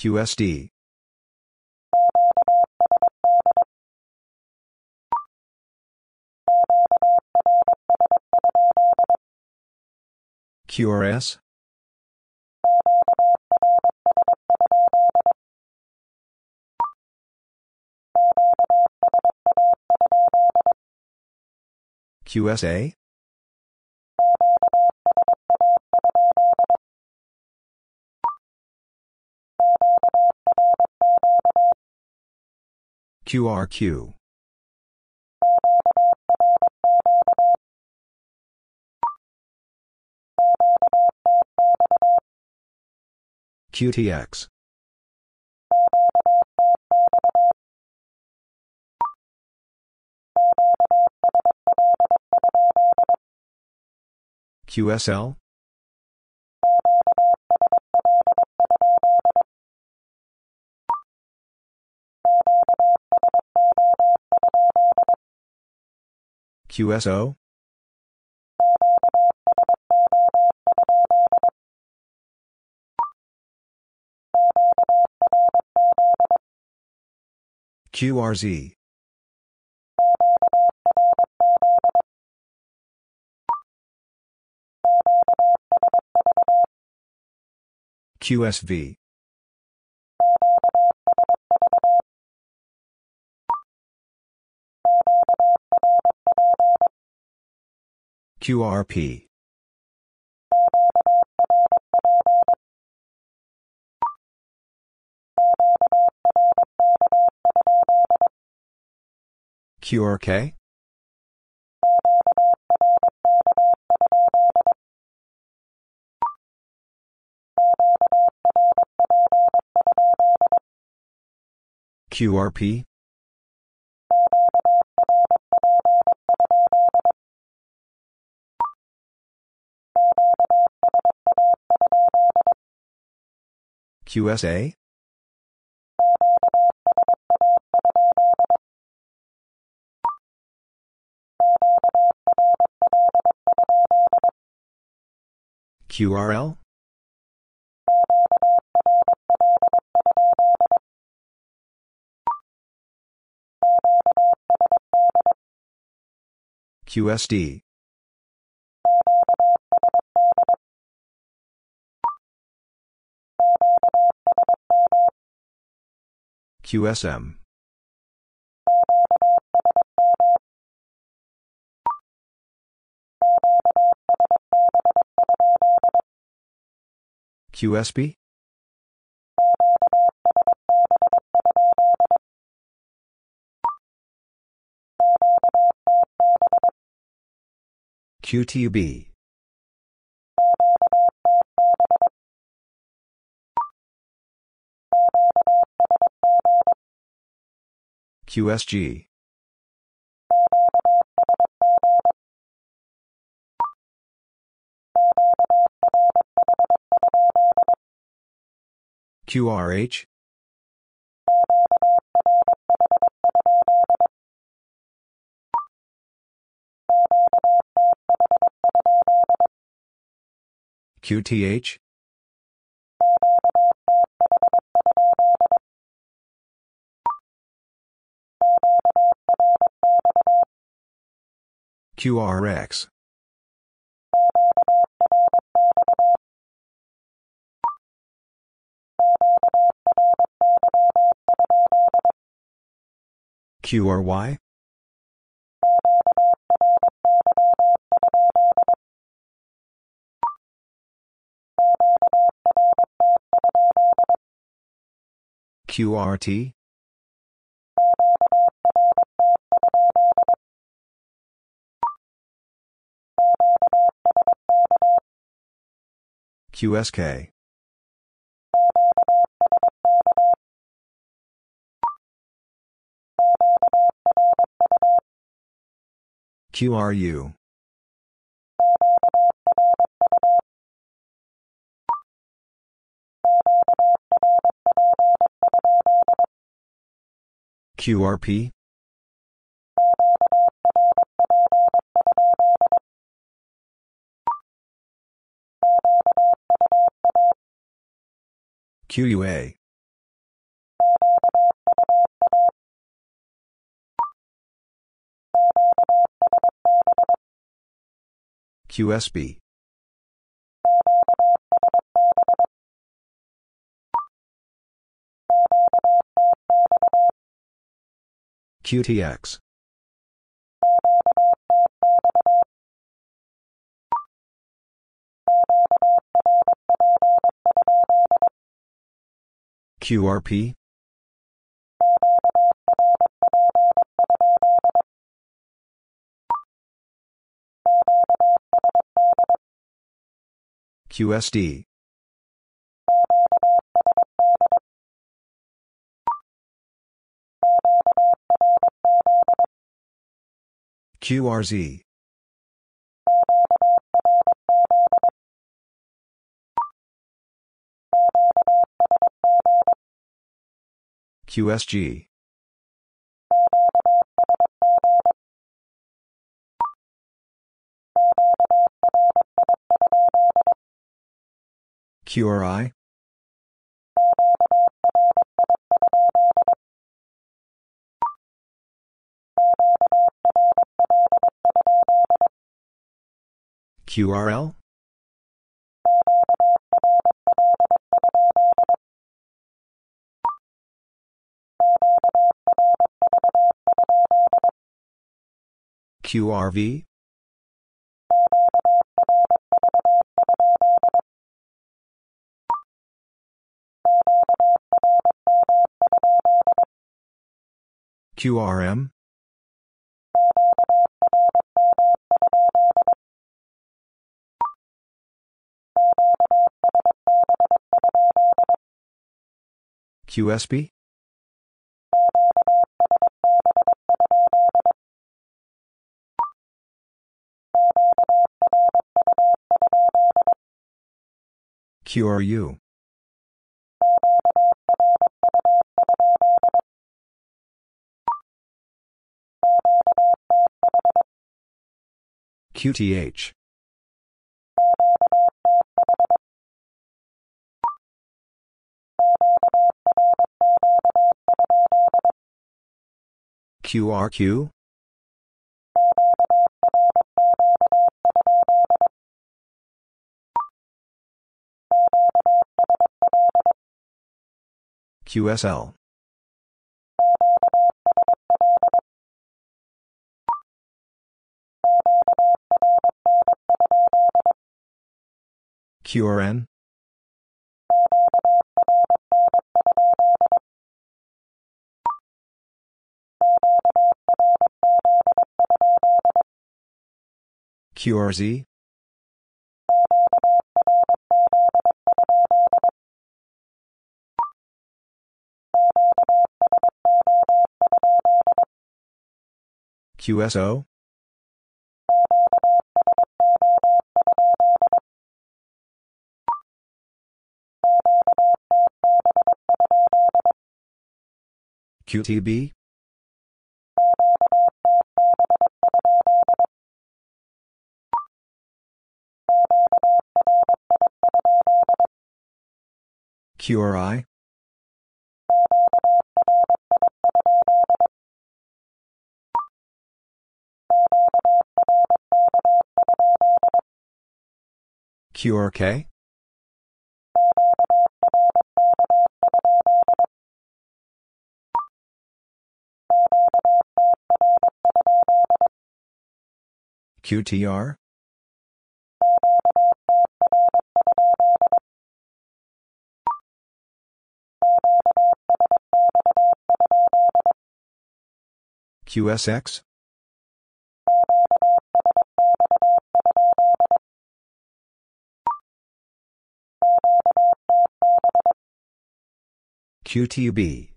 QSD. QRS? QSA? QRQ. QTX. QSL? QSO? QRZ. QSV. QRP QRK? QRP? QSA? QRL? QSD. QSM. QSB? QTB. QSG. QRH? QTH? QRX. QRY? QRT? QSK. QRU. QRP? QUA. QSB. QTX. QRP? QSD. QRZ. QSG. QRI? QRL? QRV? QRM? QSB? QRU. QTH. QRQ? QSL. QRN? QRZ? QSO? QTB? QRI? QRK? QTR? QSX? QTB.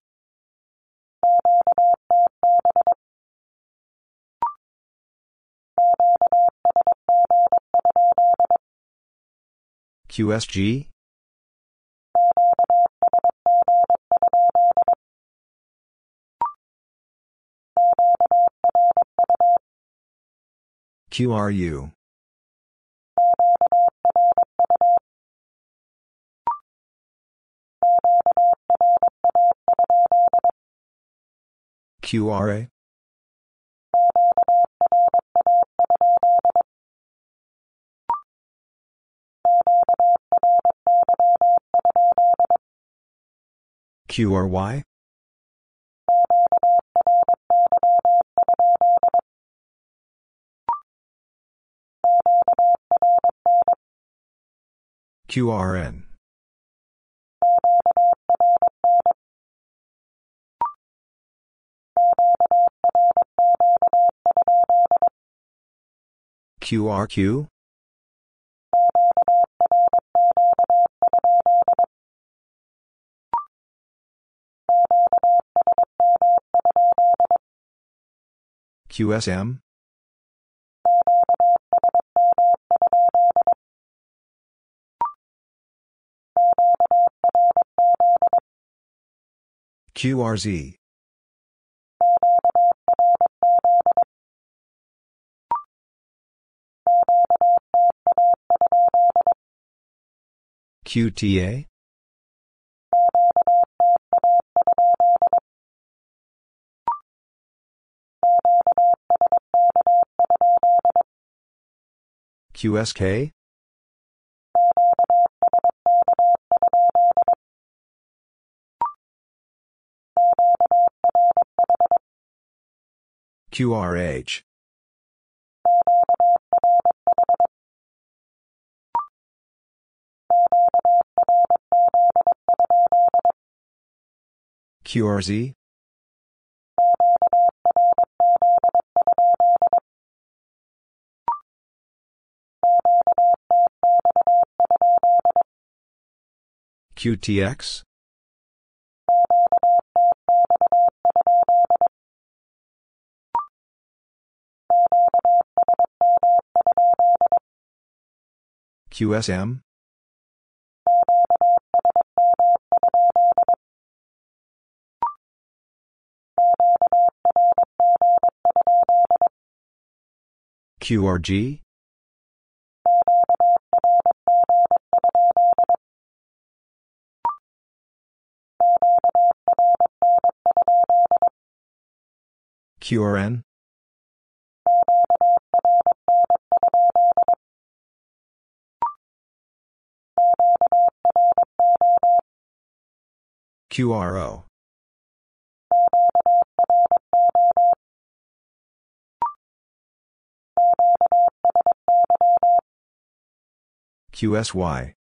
QSG? QRU. QRA? QRY? QRN. QRQ? QSM? QRZ. QTA? QSK? QRH. QRZ? QTX? QSM? QRG? QRN? QRO. QSY.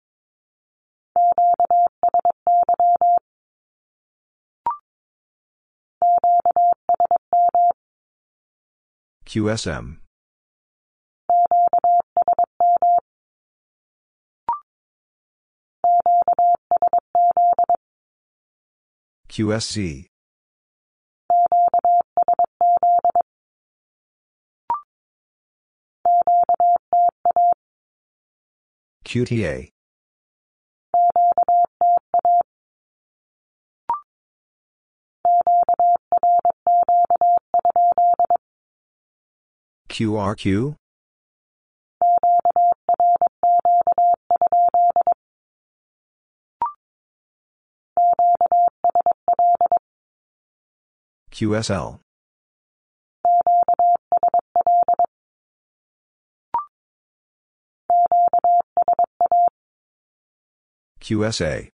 QSM. QSC. QTA. QRQ? QSL. QSA.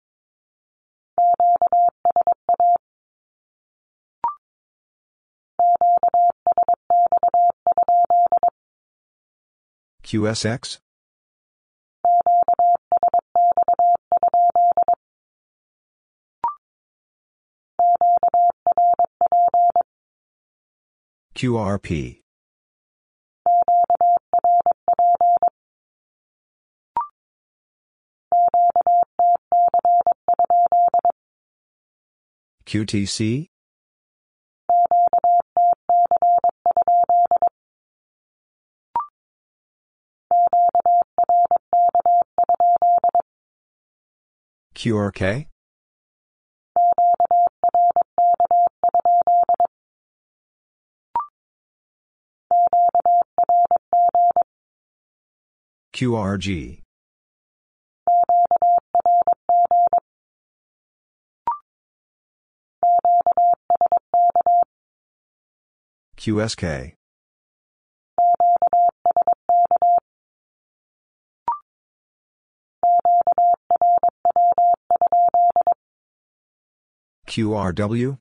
QSX? QRP. QTC? QRK? QRG. QSK. QRW?